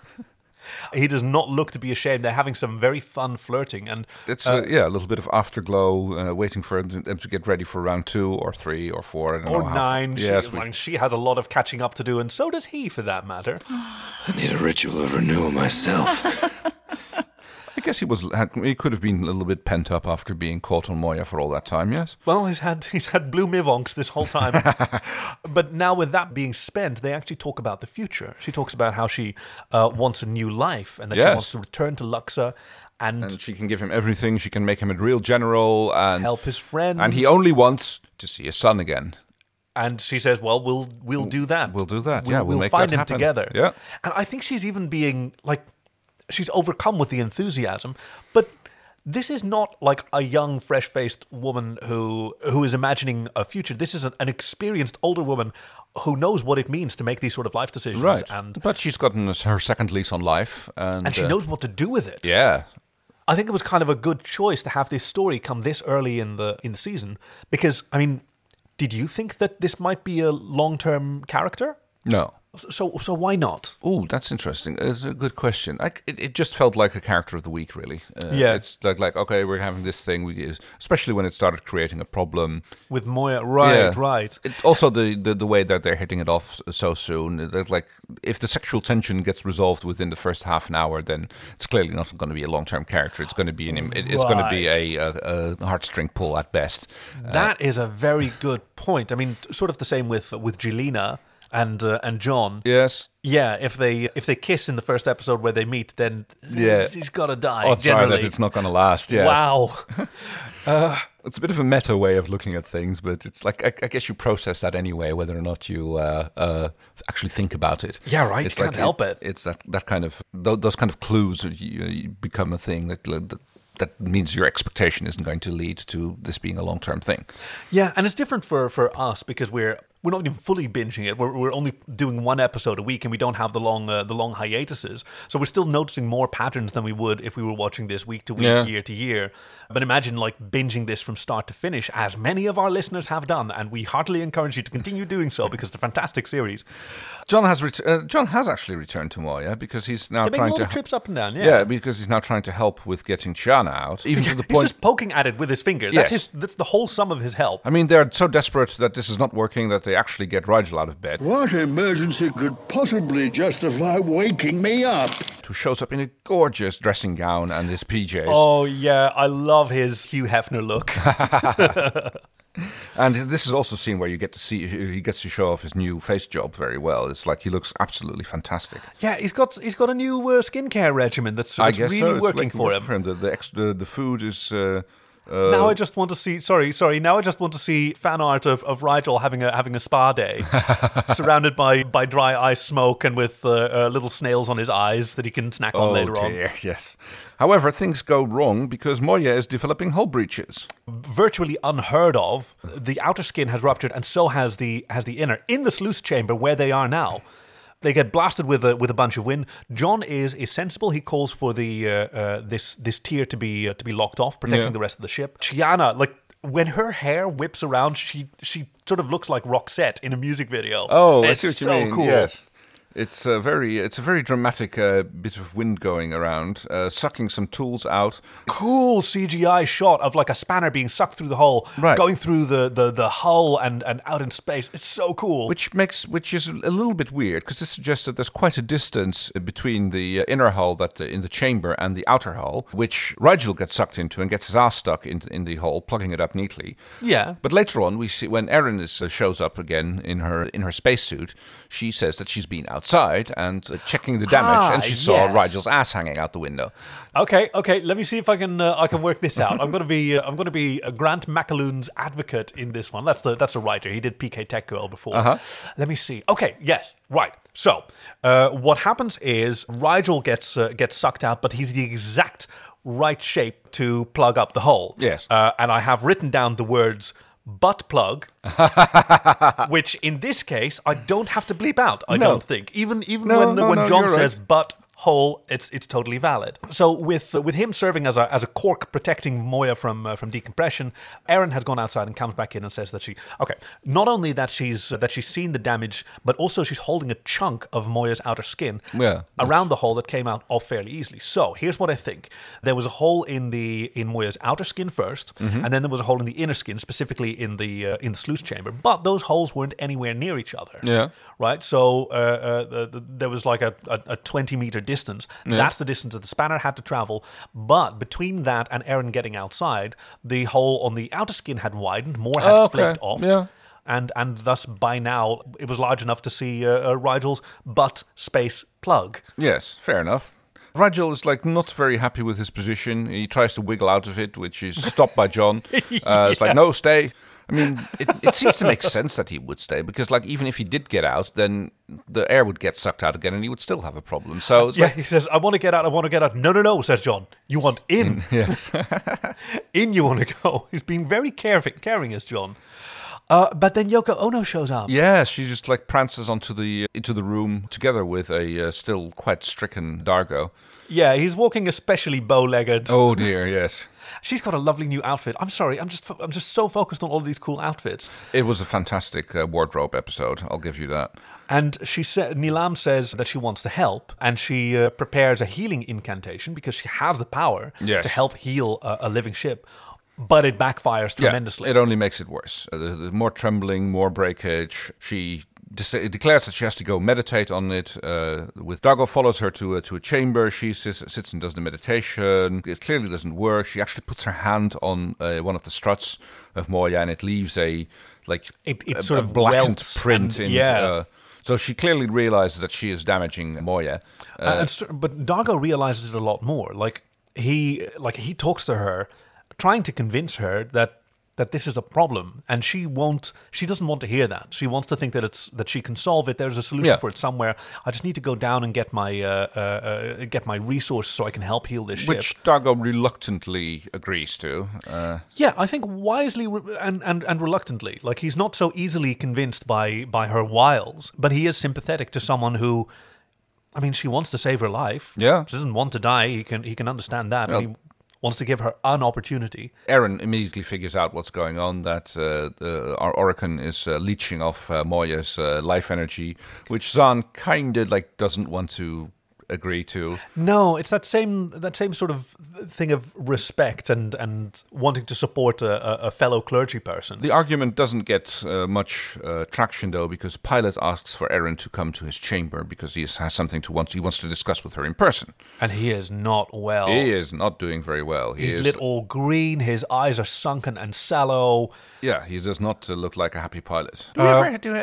He does not look to be ashamed. They're having some very fun flirting, and it's uh, yeah, a little bit of afterglow, uh, waiting for them to, get ready for round two or three or four. I don't or know how- nine. Yes, she, we- like, she has a lot of catching up to do, and so does he, for that matter. (sighs) I need a ritual of renewal myself. (laughs) I guess he was had, he could have been a little bit pent up after being caught on Moya for all that time. Yes. Well, he's had (laughs) he's had blue mivonks this whole time, (laughs) but now with that being spent, they actually talk about the future. She talks about how she uh, wants a new life and that she wants to return to Luxa and, And she can give him everything. She can make him a real general and help his friends. And he only wants to see his son again. And she says, "Well, we'll we'll do that. We'll do that. We'll, Yeah, we'll we'll make find him happen. together." Yeah. And I think she's even being like, she's overcome with the enthusiasm, but. This is not like a young, fresh-faced woman who who is imagining a future. This is an, an experienced older woman who knows what it means to make these sort of life decisions, Right. and but she's gotten her second lease on life, and, and she uh, knows what to do with it. Yeah. I think it was kind of a good choice to have this story come this early in the in the season because I mean, did you think that this might be a long-term character? No. So so why not? Oh, that's interesting. It's a good question. I, it, it just felt like a character of the week, really. Uh, Yeah. It's like, like okay, we're having this thing, we, especially when it started creating a problem. With Moya, right, Yeah. right. It, also, the, the the way that they're hitting it off so soon. That like, if the sexual tension gets resolved within the first half an hour, then it's clearly not going to be a long term character. It's going to be an, it, it's going to be a, a, a heartstring pull at best. Uh, That is a very good point. I mean, sort of the same with with Gilina and uh, and John. yes. Yeah, if they if they kiss in the first episode where they meet, then Yeah. he's got to die. Oh, generally. that it's not going to last. Yes. Wow. (laughs) It's a bit of a meta way of looking at things, but it's like I, I guess you process that anyway, whether or not you uh, uh, actually think about it. Yeah, right. It's You can't help it. It's that that kind of tho- those kind of clues you, you become a thing that, that that means your expectation isn't going to lead to this being a long term thing. Yeah, and it's different for for us because we're we're not even fully binging it. We're, we're only doing one episode a week, and we don't have the long uh, the long hiatuses. So we're still noticing more patterns than we would if we were watching this week to week, Yeah. year to year. But imagine like binging this from start to finish, as many of our listeners have done, and we heartily encourage you to continue doing so because it's a fantastic series. John has ret- uh, John has actually returned to Moya because he's now They're trying to trips up and down. Yeah, yeah. because he's now trying to help with getting Chiana out, even to the point He's just poking at it with his finger. That's Yes. his. That's the whole sum of his help. I mean, they're so desperate that this is not working that they actually get Rygel out of bed. What emergency could possibly justify waking me up? Who shows up in a gorgeous dressing gown and his PJs. Oh yeah, I love his Hugh Hefner look. (laughs) (laughs) And this is also a scene where you get to see he gets to show off his new face job very well. It's like he looks absolutely fantastic. Yeah, he's got he's got a new uh, skincare regimen that's, I that's guess really so. It's working for him. For him. The the, extra, the food is. Uh, uh, now I just want to see. Sorry, sorry. Now I just want to see fan art of, of Rygel having a having a spa day, (laughs) surrounded by, by dry ice smoke and with uh, uh, little snails on his eyes that he can snack on oh later on. yes. However, things go wrong because Moya is developing hull breaches. Virtually unheard of. The outer skin has ruptured, and so has the has the inner. In the sluice chamber where they are now, they get blasted with a with a bunch of wind. John is is sensible. He calls for the uh, uh, this this tier to be uh, to be locked off, protecting Yeah. the rest of the ship. Chiana, like when her hair whips around, she she sort of looks like Roxette in a music video. Oh, it's see what you so cool. Yes. It's a very, it's a very dramatic uh, bit of wind going around, uh, sucking some tools out. Cool CGI shot of like a spanner being sucked through the hole, Right. going through the, the, the hull and, and out in space. It's so cool. Which makes, which is a little bit weird because this suggests that there's quite a distance between the uh, inner hull that uh, in the chamber and the outer hull, which Rygel gets sucked into and gets his ass stuck in, in the hole, plugging it up neatly. Yeah. But later on, we see when Aeryn is, uh, shows up again in her in her spacesuit, she says that she's been outside and uh, checking the damage, Ah, and she saw yes. Rygel's ass hanging out the window. Okay, okay. Let me see if I can uh, I can work this out. I'm gonna be uh, I'm gonna be Grant McAloon's advocate in this one. That's the that's the writer. He did PK Tech Girl before. Uh-huh. Let me see. Okay, yes, right. So uh, what happens is Rygel gets uh, gets sucked out, but he's the exact right shape to plug up the hole. Yes. uh, and I have written down the words. Butt plug, (laughs) which in this case I don't have to bleep out. I No. don't think even even No, when no, when John you're right. says butt hole, it's it's totally valid. So with with him serving as a as a cork protecting Moya from uh, from decompression, Aeryn has gone outside and comes back in and says that she okay, not only that she's that she's seen the damage, but also she's holding a chunk of Moya's outer skin Yeah. around the hole that came out off fairly easily. So here's what I think: there was a hole in the in Moya's outer skin 1st Mhm. and then there was a hole in the inner skin, specifically in the uh, in the sluice chamber. But those holes weren't anywhere near each other Yeah. right? So uh, uh, the, the, there was like a, a, a 20 meter distance. Yeah. That's the distance that the spanner had to travel. But between that and Aeryn getting outside, the hole on the outer skin had widened, more had Oh, okay. flaked off. Yeah. And, and thus, by now, it was large enough to see uh, uh, Rygel's butt space plug. Yes, fair enough. Rygel is like not very happy with his position. He tries to wiggle out of it, which is stopped by John. (laughs) Uh, It's like, no, stay. I mean, it, it seems to make (laughs) sense that he would stay because, like, even if he did get out, then the air would get sucked out again, and he would still have a problem. So it's yeah, like, he says, I want to get out, I want to get out. No, no, no, says John. You want in. (laughs) yes, (laughs) in you want to go. He's being very caring, caring as John. Uh, but then Yoko Ono shows up. yeah, she just like prances onto the into the room together with a uh, still quite stricken Dargo. Yeah, he's walking especially bow-legged. Oh dear, yes. She's got a lovely new outfit. I'm sorry, I'm just I'm just so focused on all of these cool outfits. It was a fantastic uh, wardrobe episode. I'll give you that. And she said Nilaam says that she wants to help, and she uh, prepares a healing incantation because she has the power Yes. to help heal a, a living ship. But it backfires tremendously. Yeah, it only makes it worse. Uh, the, the more trembling, more breakage. She de- declares that she has to go meditate on it. Uh, with Dargo follows her to a, to a chamber. She sits, sits and does the meditation. It clearly doesn't work. She actually puts her hand on uh, one of the struts of Moya, and it leaves a like It- it a, sort a of blackened print. and- in, yeah. uh, so she clearly realizes that she is damaging Moya. Uh, st- but Dargo realizes it a lot more. Like he, like he talks to her, trying to convince her that that this is a problem, and she won't. She doesn't want to hear that. She wants to think that it's that she can solve it. There's a solution Yeah. for it somewhere. I just need to go down and get my uh, uh, uh, get my resources so I can help heal this ship. which Dargo reluctantly agrees to. Uh, Yeah, I think wisely re- and, and, and reluctantly. Like he's not so easily convinced by by her wiles, but he is sympathetic to someone who, I mean, she wants to save her life. Yeah. she doesn't want to die. He can he can understand that. Well- he wants to give her an opportunity. Aeryn immediately figures out what's going on. That uh, our Orican is uh, leeching off uh, Moya's uh, life energy, which Zhaan kind of like doesn't want to agree to. No, it's that same that same sort of thing of respect and and wanting to support a, a- a fellow clergy person. The argument doesn't get uh, much uh, traction though, because Pilot asks for Aeryn to come to his chamber because he has, has something to want. He wants to discuss with her in person. and he is not well. He is not doing very well. He He's is, lit all green. His eyes are sunken and sallow. Yeah, he does not uh, look like a happy pilot. Do Uh, we ever, do we,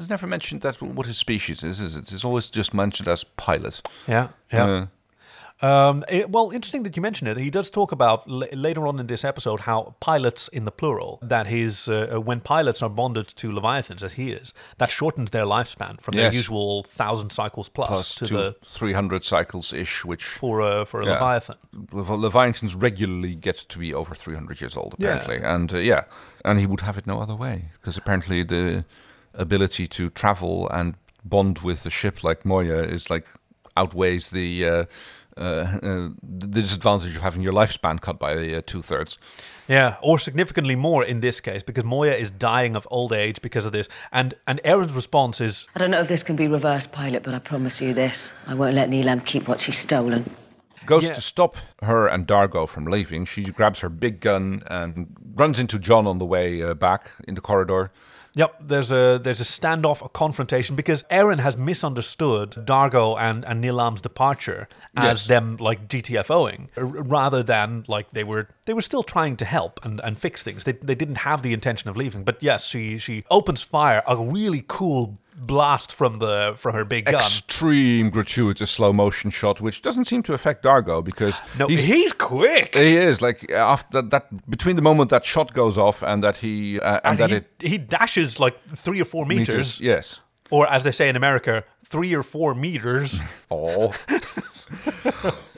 it's never mentioned that what his species is, is it? It's always just mentioned as pilot. Yeah, yeah. Uh, Um, it- well, interesting that you mention it. He does talk about l- later on in this episode how pilots, in the plural, that his uh, when pilots are bonded to leviathans, as he is, that shortens their lifespan from Yes. their usual thousand cycles plus, plus to two, the 300 cycles ish, which for a for a Yeah. leviathan. Leviathans regularly get to be over 300 years old, Yeah. apparently. And uh, yeah, and he would have it no other way, because apparently the ability to travel and bond with the ship like Moya is like outweighs the. Uh, uh, uh, the disadvantage of having your lifespan cut by uh, two thirds. Yeah, or significantly more in this case because Moya is dying of old age because of this, and and Aeryn's response is, I don't know if this can be reversed, pilot, but I promise you this. I won't let Nilaam keep what she's stolen. Goes Yeah. to stop her and Dargo from leaving. She grabs her big gun and runs into John on the way uh, back in the corridor. Yep, there's a there's a standoff, a confrontation because Aeryn has misunderstood Dargo and and Nilaam's departure as Yes. them like GTFOing rather than like they were they were still trying to help and, and fix things. They they didn't have the intention of leaving. But yes, she she opens fire, a really cool blast from the from her big gun. Extreme gratuitous slow motion shot, which doesn't seem to affect Dargo because no, he's, quick. He is like after that between the moment that shot goes off and that he uh, and, and that he, it he dashes like three or four meters, meters, yes. or as they say in America, three or four meters. (laughs) Oh.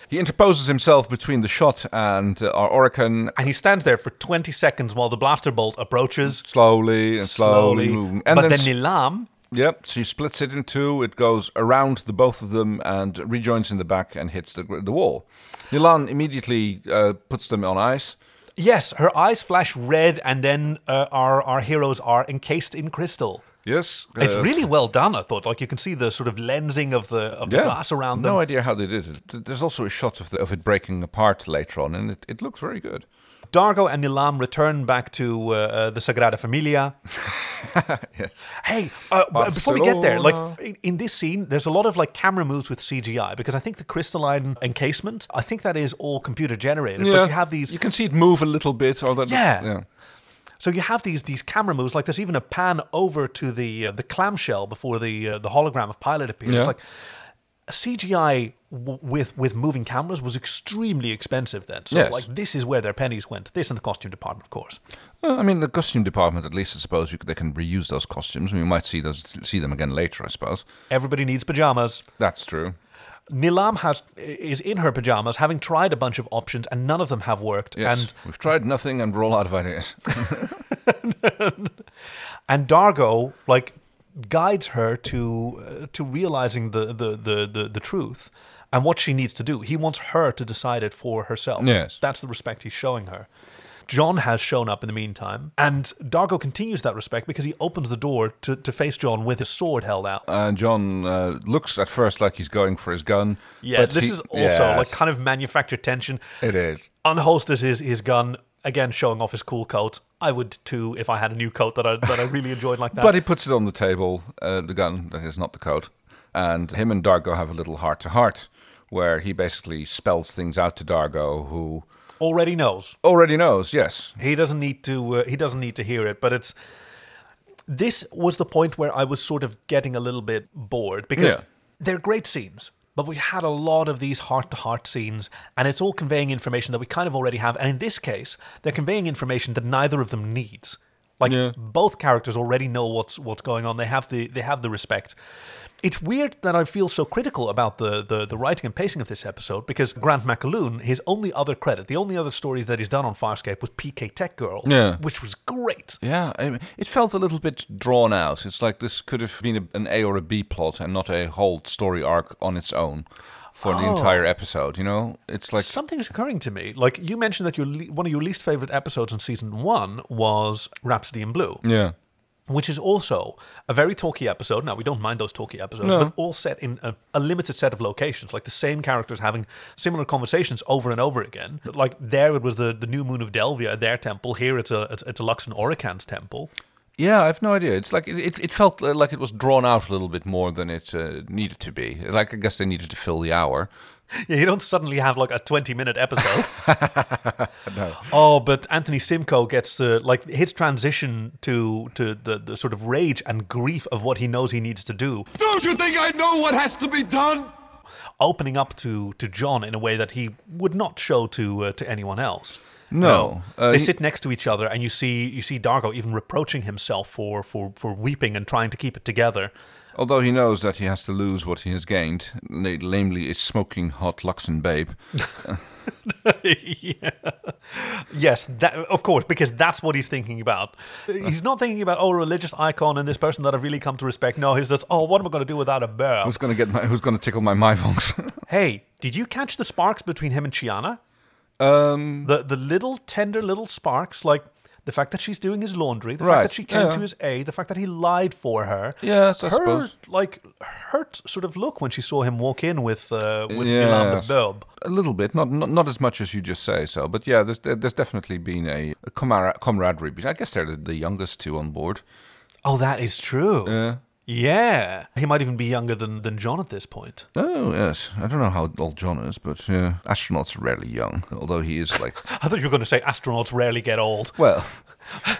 He interposes himself between the shot and uh, our Orican. And he stands there for 20 seconds while the blaster bolt approaches. Slowly and slowly, moving. And but then then, Nilaam, Yep, she splits it in two. It goes around the both of them and rejoins in the back and hits the the wall. Nilaam immediately uh, puts them on ice. yes, her eyes flash red, and then uh, our, our heroes are encased in crystal. Yes, it's uh, really well done, I thought. Like you can see the sort of lensing of the of the glass around them. No idea how they did it. There's also a shot of, the, of it breaking apart later on, and it, it looks very good. Dargo and Nilaam return back to uh, uh, the Sagrada Familia. (laughs) yes. Hey, uh, before we get there, like in, in this scene, there's a lot of like camera moves with CGI because I think the crystalline encasement, I think that is all computer generated. Yeah. But you have these You can see it move a little bit, or that. Yeah. yeah. So you have these these camera moves, like there's even a pan over to the uh, the clamshell before the uh, the hologram of Pilot appears. Yeah. Like CGI w- with with moving cameras was extremely expensive then. So Yes. like this is where their pennies went. This and the costume department, of course. Well, I mean, the costume department, at least, I suppose you, they can reuse those costumes. We might see those, see them again later, I suppose. Everybody needs pajamas. That's true. Nilaam has is in her pajamas, having tried a bunch of options, and none of them have worked. Yes, And we've tried nothing, and we're all out of ideas. (laughs) and Dargo like guides her to uh, to realizing the the, the the the truth and what she needs to do. He wants her to decide it for herself. Yes. that's the respect he's showing her. John has shown up in the meantime, and Dargo continues that respect because he opens the door to, to face John with his sword held out. And John uh, looks at first like he's going for his gun. Yeah, but this he- is also Yes, like kind of manufactured tension. It is. Unholsters his his gun again, showing off his cool coat. I would too if I had a new coat that I that I really enjoyed like that. But he puts it on the table, uh, the gun, that is not the coat. And him and Dargo have a little heart to heart where he basically spells things out to Dargo, who already knows. already knows, yes. He doesn't need to. Uh, he doesn't need to hear it. But it's. This was the point where I was sort of getting a little bit bored because Yeah. they're great scenes, but we had a lot of these heart-to-heart scenes, and it's all conveying information that we kind of already have. And in this case, they're conveying information that neither of them needs. Like both characters already know what's what's going on. They have the they have the respect. It's weird that I feel so critical about the, the, the writing and pacing of this episode because Grant McAloon, his only other credit, the only other stories that he's done on Farscape was PK Tech Girl, Yeah. which was great. Yeah, I mean, it felt a little bit drawn out. It's like this could have been a, an A or a B plot and not a whole story arc on its own for the Oh. entire episode. You know, it's like Something's occurring to me. Like you mentioned that your le- one of your least favorite episodes in season one was Rhapsody in Blue. yeah, which is also a very talky episode. Now, we don't mind those talky episodes, No. but all set in a, a limited set of locations, like the same characters having similar conversations over and over again. Like there, it was the, the new moon of Delvia, at their temple. Here, it's a it's, it's a Luxan Orican's temple. Yeah, I have no idea. It's like it, it, felt like it was drawn out a little bit more than it uh, needed to be. Like I guess they needed to fill the hour. (laughs) Yeah, you don't suddenly have like a 20 minute episode. (laughs) No. Oh, but Anthony Simcoe gets uh, like his transition to to the, the sort of rage and grief of what he knows he needs to do, Don't you think I know what has to be done? opening up to to John in a way that he would not show to uh, to anyone else. No. Uh, they he- sit next to each other, and you see you see Dargo even reproaching himself for for for weeping and trying to keep it together. Although he knows that he has to lose what he has gained, na- namely a smoking hot Luxan babe. (laughs) yeah. Yes, that of course, because that's what he's thinking about. He's not thinking about oh, a religious icon and this person that I've really come to respect. No, he's just oh, what am I going to do without a bear? Who's gonna get my? Who's gonna tickle my mivonks? (laughs) Hey, did you catch the sparks between him and Chiana? um, The the little tender little sparks, like the fact that she's doing his laundry, the Right, fact that she came yeah. to his aid, the fact that he lied for her. Yes, I her, suppose. Like hurt sort of look when she saw him walk in with uh, with Yes. Milan the Bob. a little bit, not, not not as much as you just say so, but yeah, there's there's definitely been a, a camara- camaraderie. I guess they're the, the youngest two on board. Oh, that is true. Yeah. Yeah, he might even be younger than, than John at this point. Oh yes, I don't know how old John is, but yeah, astronauts are rarely young. Although he is like, (laughs) I thought you were going to say astronauts rarely get old. well, (laughs)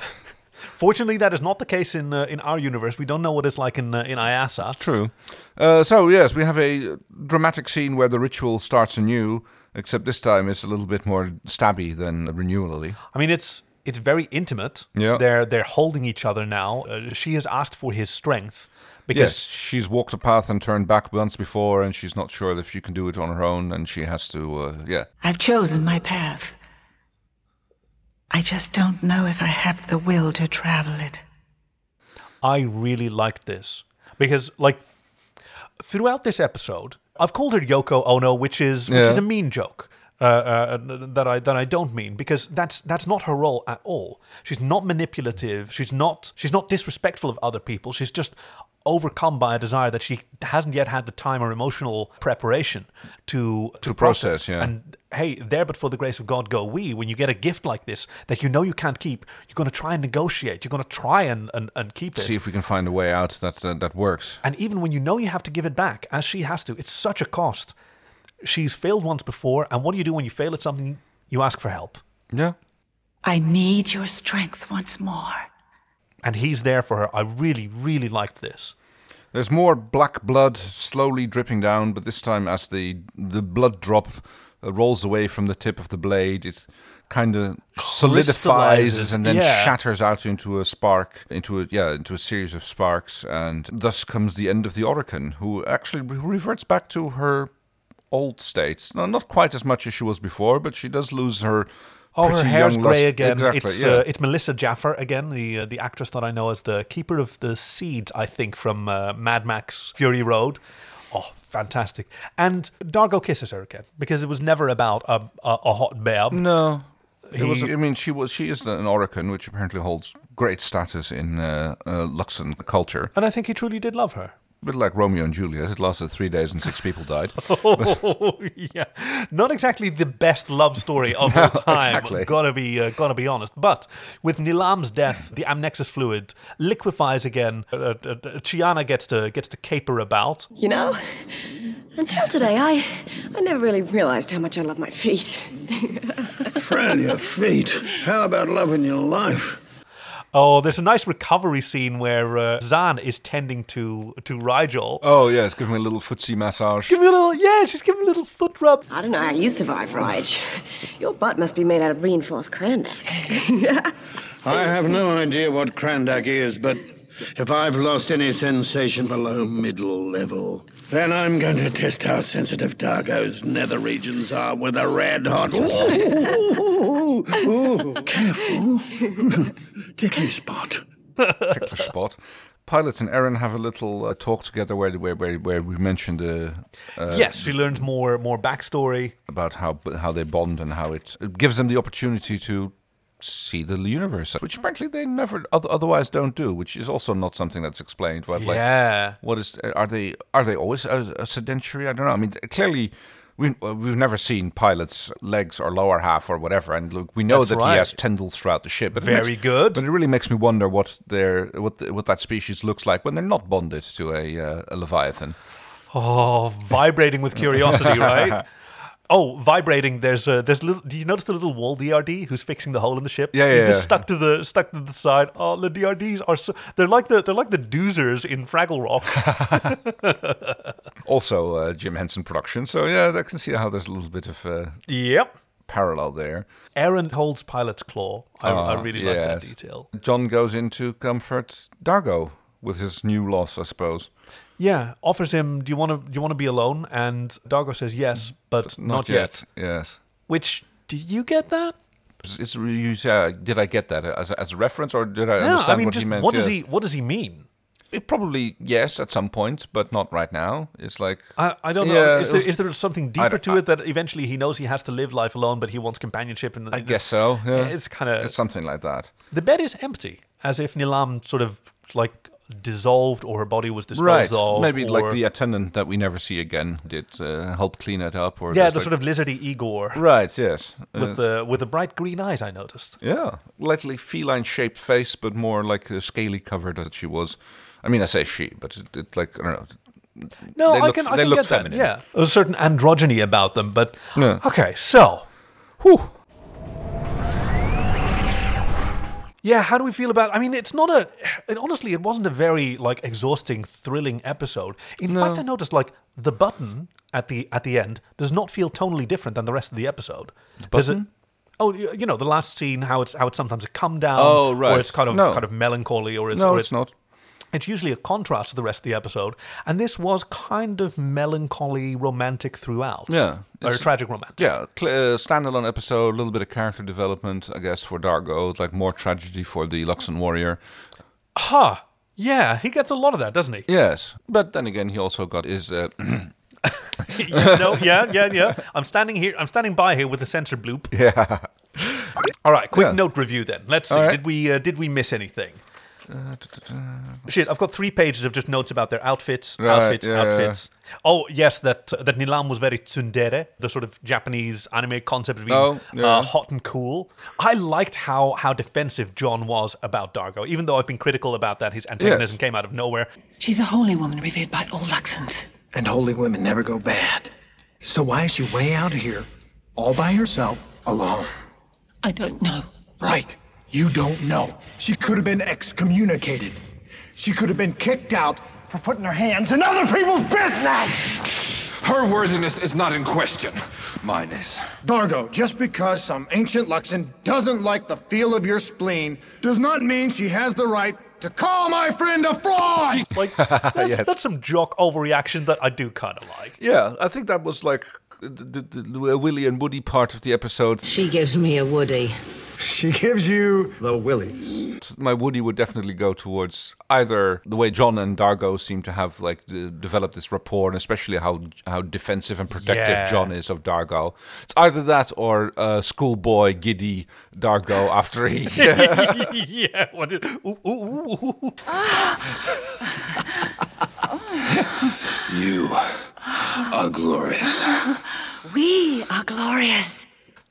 Fortunately, that is not the case in uh, in our universe. We don't know what it's like in uh, in IASA. True. Uh, so yes, we have a dramatic scene where the ritual starts anew, except this time it's a little bit more stabby than renewally. I mean, it's it's very intimate. Yeah. they're they're holding each other now. Uh, she has asked for his strength Yes, because she's walked a path and turned back once before, and she's not sure if she can do it on her own, and she has to, uh, yeah. I've chosen my path. I just don't know if I have the will to travel it. I really liked this because like throughout this episode, I've called her Yoko Ono, which is which Yeah. is a mean joke. Uh, uh, that I that I don't mean because that's that's not her role at all. She's not manipulative. She's not she's not disrespectful of other people. She's just overcome by a desire that she hasn't yet had the time or emotional preparation to to, To process, yeah. And hey, there but for the grace of God go we. When you get a gift like this that you know you can't keep, you're going to try and negotiate. You're going to try and, and, and keep it. See if we can find a way out that uh, that works. And even when you know you have to give it back, as she has to, it's such a cost. She's failed once before, and what do you do when you fail at something? You ask for help. Yeah. I need your strength once more. And he's there for her. I really, really liked this. There's more black blood slowly dripping down, but this time, as the the blood drop uh, rolls away from the tip of the blade, it kind of solidifies and then yeah. shatters out into a spark, into a yeah, into a series of sparks, and thus comes the end of the Orican, who actually reverts back to her old states. No, not quite as much as she was before, but she does lose her. Oh, her hair's grey again. Exactly, it's yeah. uh, it's Melissa Jaffer again, the uh, the actress that I know as the keeper of the seeds. I think from uh, Mad Max Fury Road. Oh, fantastic! And Dargo kisses her again because it was never about a a, a hot babe. No. It was, He- I mean, she was. She is an Orican, which apparently holds great status in uh, uh, Luxan culture. And I think he truly did love her. A bit like Romeo and Juliet. It lasted three days and six people died. (laughs) Oh, yeah, not exactly the best love story of (laughs) all time. exactly. Gotta be, uh, gotta be honest. But with Nilaam's death, the amnexus fluid liquefies again. Uh, uh, uh, Chiana gets to gets to caper about. You know, until today, I I never really realized how much I love my feet. (laughs) Fran, your feet. How about loving your life? Oh, there's a nice recovery scene where uh, Zhaan is tending to to Rygel. oh yes, give him a little footsie massage. Give me a little, yeah, she's giving me a little foot rub. I don't know how you survive, Raj. Your butt must be made out of reinforced crandak. (laughs) I have no idea what Krandak is, but if I've lost any sensation below middle level, then I'm going to test how sensitive Dargo's nether regions are with a red hot. Ooh, ooh, (laughs) careful. (laughs) Tickly spot. Ticklish spot. Pilot and Aeryn have a little uh, talk together where, where where where we mentioned uh, uh, yes, she learns more more backstory. about how how they bond and how it, it gives them the opportunity to see the universe, which apparently they never otherwise don't do, which is also not something that's explained. But like, Yeah. what is are they are they always a, a sedentary? I don't know. I mean, clearly. We, uh, we've never seen pilots' legs or lower half or whatever, and look, we know That's that right. he has tendrils throughout the ship. But Very makes- good. But it really makes me wonder what their what the, what that species looks like when they're not bonded to a, uh, a leviathan. Oh, vibrating with curiosity, right? (laughs) Oh, vibrating. There's a there's little. Do you notice the little wall DRD who's fixing the hole in the ship? Yeah, He's yeah, just yeah. stuck to the stuck to the side. Oh, the DRDs are so they're like the they're like the doozers in Fraggle Rock. (laughs) Also, uh, Jim Henson production. So yeah, I can see how there's a little bit of uh, yep. parallel there. Aeryn holds pilot's claw. I, I Ah, really like that detail. John goes in to comfort Dargo with his new loss, I suppose. Yeah, offers him. Do you want to do you want to be alone? And Dargo says yes, but, not, yet. Yes. Which do you get that? is, you say, uh, did I get that as a, as a reference, or did I Yeah, understand I mean, what just he meant? what does Yeah. he what does he mean? It probably yes at some point, but not right now. It's like I, I don't know. Is there was- is there something deeper to I- it that eventually he knows he has to live life alone, but he wants companionship? And I guess so. Yeah. it's kind of something like that. the bed is empty, as if Nilaam sort of like dissolved or her body was disposed Right, of. maybe like the attendant that we never see again did uh, help clean it up, or yeah, the like- sort of lizardy Igor right. Yes, with Uh, the with the bright green eyes. I noticed. Yeah, lightly feline-shaped face, but more like a scaly covered that she was. I mean, I say she, but it, it like I don't know. No, They I look- can I they can look get that. feminine. Yeah, a certain androgyny about them, but Yeah. okay. So, whew. Yeah, how do we feel about? I mean, it's not a. It, honestly, it wasn't a very like exhausting, thrilling episode. In No. fact, I noticed like the button at the at the end does not feel tonally different than the rest of the episode. There's a- button? oh, you you know the last scene, how it's how it's sometimes a come down, Oh, right. or it's kind of No. kind of melancholy, or it's No, or it's not. It's usually a contrast to the rest of the episode, and this was kind of melancholy, romantic throughout. Yeah, or it's- tragic romantic. Yeah, cl- uh, standalone episode, a little bit of character development, I guess, for Dargo, like more tragedy for the Luxan warrior. Huh. Yeah, he gets a lot of that, doesn't he? Yes, but then again, he also got his. Uh, (laughs) you know, yeah, yeah, yeah. I'm standing here. I'm standing by here with the censor bloop. (laughs) yeah. All right, quick Yeah. note review then. Let's see. Right. Did we uh, did we miss anything? Shit, I've got three pages of just notes about their outfits, Right, outfits, yeah, outfits. Oh yes, that that Nilaam was very tsundere, the sort of Japanese anime concept of being Oh, yeah. uh, hot and cool. I liked how how defensive John was about Dargo, even though I've been critical about that. His antagonism came out of nowhere. She's a holy woman revered by all Luxons. And holy women never go bad. So why is she way out here, all by herself, alone? I don't know. Right. You don't know. She could have been excommunicated. She could have been kicked out for putting her hands in other people's business! Her worthiness is not in question. Mine is. Dargo, just because some ancient Luxan doesn't like the feel of your spleen does not mean she has the right to call my friend a fraud! Like (laughs) that's, Yes. that's some jock overreaction that I do kind of like. Yeah, I think that was like the, the, the Willie and Woody part of the episode. She gives me a Woody. She gives you the willies. My Woody would definitely go towards either the way John and Dargo seem to have like d- developed this rapport, and especially how how defensive and protective Yeah. John is of Dargo. It's either that or uh, schoolboy giddy Dargo after he. (laughs) (laughs) yeah. What did, ooh, ooh, ooh, ooh. You are glorious. We are glorious.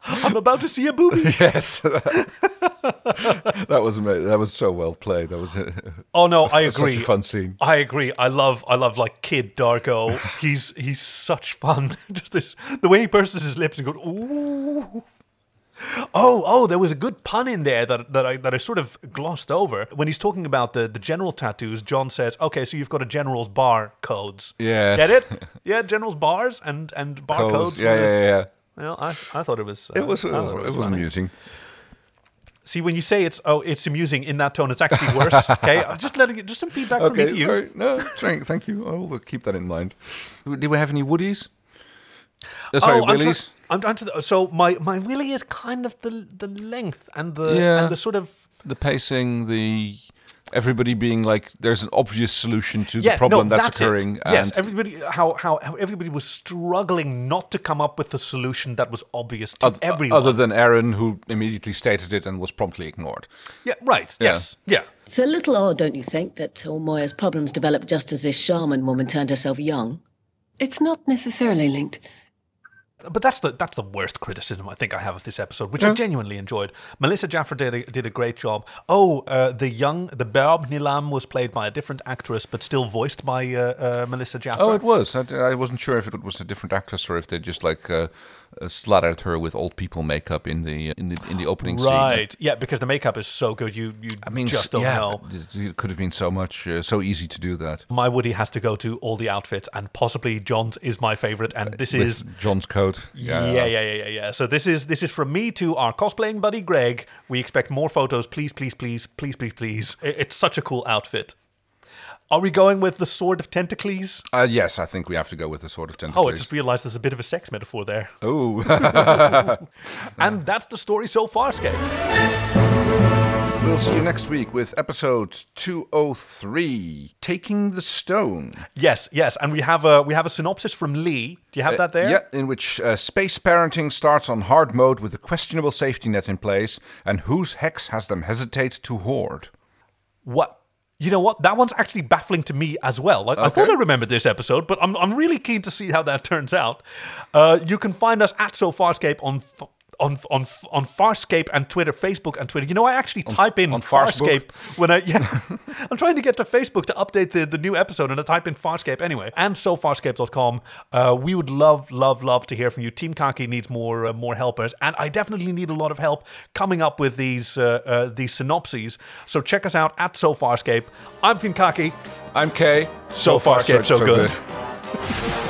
I'm about to see a booby. (laughs) yes, that was amazing. That was so well played. That was. Oh no, a- I such a agree. fun scene. I agree. I love, I love like Kid Dargo. He's he's such fun. (laughs) Just this, the way he purses his lips and goes ooh. Oh, oh, there was a good pun in there that, that I that I sort of glossed over. When he's talking about the, the general tattoos, John says, Okay, so you've got a general's bar codes. Yeah. Get it? (laughs) Yeah, general's bars and, and bar Codes, codes. yeah, his- yeah, yeah. Well, I, I thought it was It was. I It was, it was amusing. See, when you say it's oh, it's amusing in that tone, it's actually worse. (laughs) Okay, I'm just letting it, just some feedback from me to you. sorry. No, thank, thank you. I will keep that in mind. Do we have any Woodies? Uh, sorry, oh, I'm, try- Willies. I'm trying to. The, so my my willy is kind of the the length and the Yeah. and the sort of the pacing, the everybody being like, there's an obvious solution to yeah, the problem no, that's, that's occurring. It. Yes, and everybody how, how how everybody was struggling not to come up with a solution that was obvious to oth- everyone. other than Aeryn, who immediately stated it and was promptly ignored. yeah, right. Yeah. Yes. Yeah. It's a little odd, don't you think, that all Moya's problems developed just as this shaman woman turned herself young? It's not necessarily linked. But that's the that's the worst criticism I think I have of this episode, which I genuinely enjoyed. Melissa Jaffer did a, did a great job. Oh, uh, the young the Barb Nilaam was played by a different actress, but still voiced by uh, uh, Melissa Jaffer. Oh, it was. I, I wasn't sure if it was a different actress or if they just like uh, slathered her with old people makeup in the in the in the opening scene. right? Yeah, because the makeup is so good, you you I mean, just don't yeah, know. It, could have been so much, uh, so easy to do that. My Woody has to go to all the outfits, and possibly John's is my favorite, and this With is John's coat. Yeah, yeah, yeah, yeah, yeah. So this is this is from me to our cosplaying buddy Greg. We expect more photos, please, please, please, please, please, please. It's such a cool outfit. Are we going with the sword of tentacles? Uh, yes, I think we have to go with the sword of tentacles. Oh, I just realised there's a bit of a sex metaphor there. Oh. (laughs) (laughs) and that's the story so far, Skate. We'll see you next week with episode 203, Taking the Stone. Yes, yes, and we have a we have a synopsis from Lee. Do you have that there? Yeah, in which uh, space parenting starts on hard mode with a questionable safety net in place, and whose hex has them hesitate to hoard? What? You know what? That one's actually baffling to me as well. Like, I thought I remembered this episode, but I'm, I'm really keen to see how that turns out. Uh, you can find us at SoFarscape on f- on on on Farscape and Twitter, Facebook and Twitter. You know, I actually type in on? Farscape when I (laughs) yeah, I'm trying to get to Facebook to update the, the new episode, and I type in Farscape anyway. And SoFarscape.com. Uh, we would love love love to hear from you. Team Kaki needs more uh, more helpers, and I definitely need a lot of help coming up with these uh, uh, these synopses. So check us out at SoFarscape. I'm Team Kaki. I'm Kay. So, far, Farscape, so, good. (laughs)